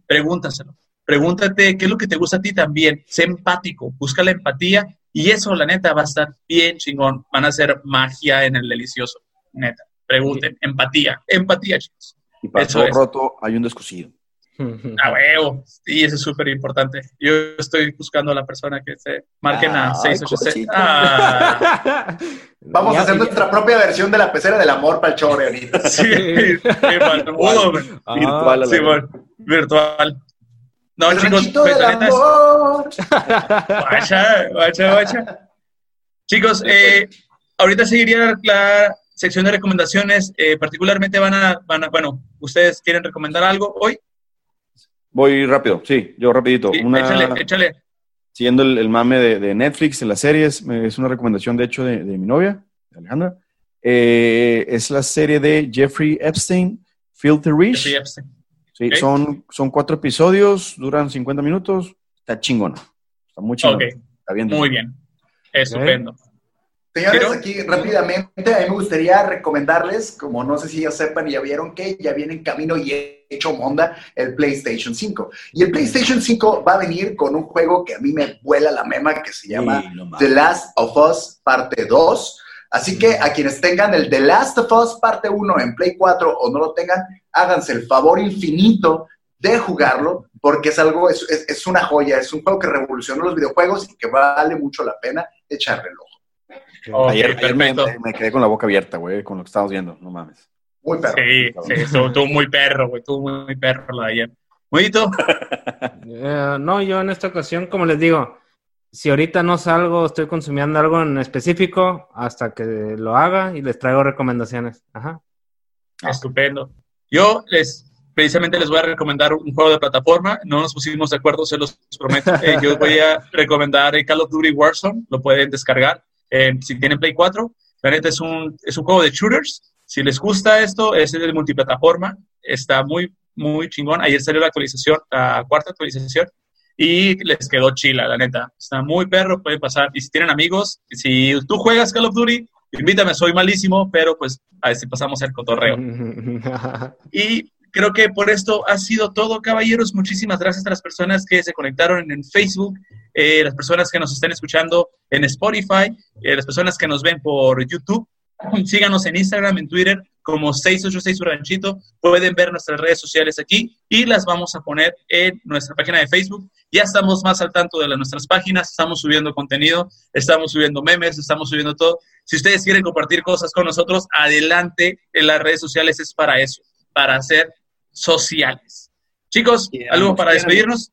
Pregúntaselo Pregúntate qué es lo que te gusta a ti también. Sé empático, busca la empatía y eso, la neta, va a estar bien chingón. Van a hacer magia en el delicioso, neta. Pregunten, empatía, empatía, chicos. Y para todo roto hay un descosido. A huevo. Sí, eso es súper importante. Yo estoy buscando a la persona que se marquen a 686. Ah. Vamos a hacer nuestra propia versión de la pecera del amor para el chore ahorita. Sí, virtual. Sí, virtual. No, chicos, pues, Guacha, guacha, guacha. Chicos, eh, ahorita seguiría la sección de recomendaciones. Eh, particularmente van a, van a, bueno, ¿ustedes quieren recomendar algo hoy? Voy rápido, sí, yo rapidito. échale, échale. Siguiendo el, mame de, Netflix, en las series, es una recomendación de hecho de, mi novia, Alejandra. Eh, es la serie de Jeffrey Epstein, Filthy Rich. Jeffrey Epstein. Sí, son, son cuatro episodios, duran 50 minutos. Está chingona. Está muy chingona. Está bien. Muy bien. Estupendo. Señores, Pero- aquí rápidamente, a mí me gustaría recomendarles, como no sé si ya sepan y ya vieron que ya viene en camino y hecho monda el PlayStation 5. Y el PlayStation 5 va a venir con un juego que a mí me vuela la mema, que se llama Sí, no mames. The Last of Us Parte 2. Así que a quienes tengan el The Last of Us Parte 1 en Play 4 o no lo tengan, háganse el favor infinito de jugarlo, porque es algo, es, es- es una joya, es un juego que revolucionó los videojuegos y que vale mucho la pena echarle el ojo. Ayer ayer me, me quedé con la boca abierta, güey, con lo que estábamos viendo. No mames. Muy perro. Sí, sí, estuvo, estuvo muy perro, güey. Estuvo muy perro lo de ayer. Muyito, Eh, no, yo en esta ocasión, como les digo, si ahorita no salgo, estoy consumiendo algo en específico hasta que lo haga y les traigo recomendaciones. Ajá. estupendo. Yo les, precisamente les voy a recomendar un juego de plataforma. No nos pusimos de acuerdo, se los prometo. Eh, yo voy a recomendar eh, Call of Duty Warzone. Lo pueden descargar eh, si tienen Play 4. La neta es un, es un juego de shooters. Si les gusta esto, es de multiplataforma. Está muy, muy chingón. Ayer salió la actualización, la cuarta actualización. Y les quedó chila, la neta. Está muy perro, puede pasar. Y si tienen amigos, si tú juegas Call of Duty, invítame, soy malísimo, pero pues a ver si pasamos el cotorreo. Y creo que por esto ha sido todo, caballeros. Muchísimas gracias a las personas que se conectaron en Facebook, eh, las personas que nos están escuchando en Spotify, eh, las personas que nos ven por YouTube. Síganos en Instagram, en Twitter, como 686 Ranchito. Pueden ver nuestras redes sociales aquí y las vamos a poner en nuestra página de Facebook. Ya estamos más al tanto de las- nuestras páginas, estamos subiendo contenido, estamos subiendo memes, estamos subiendo todo. Si ustedes quieren compartir cosas con nosotros, adelante. En las redes sociales es para eso, para ser sociales. Chicos, ¿algo para despedirnos?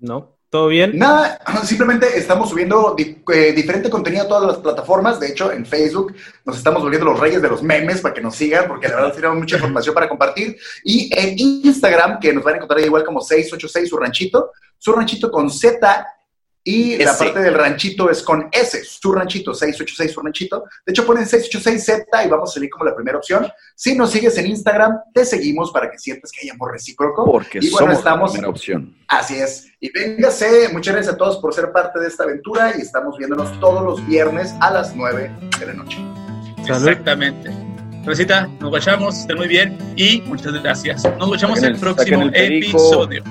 ¿No? ¿Todo bien? Nada, simplemente estamos subiendo eh, diferente contenido a todas las plataformas. De hecho, en Facebook nos estamos volviendo los reyes de los memes para que nos sigan, porque la verdad tenemos mucha información para compartir. Y en Instagram, que nos van a encontrar igual como 686 su ranchito, su ranchito con Z. Y la parte del ranchito es con S, su ranchito, 686 su ranchito. De hecho, ponen 686Z y vamos a salir como la primera opción. Si nos sigues en Instagram, te seguimos para que sientas que hay amor recíproco. Porque Y bueno, somos estamos- la primera opción. Así es. Y véngase, muchas gracias a todos por ser parte de esta aventura y estamos viéndonos todos los viernes a las 9 de la noche. Salud. Exactamente. Recita, nos guachamos, estén muy bien y muchas gracias. Nos guachamos el el- próximo el episodio.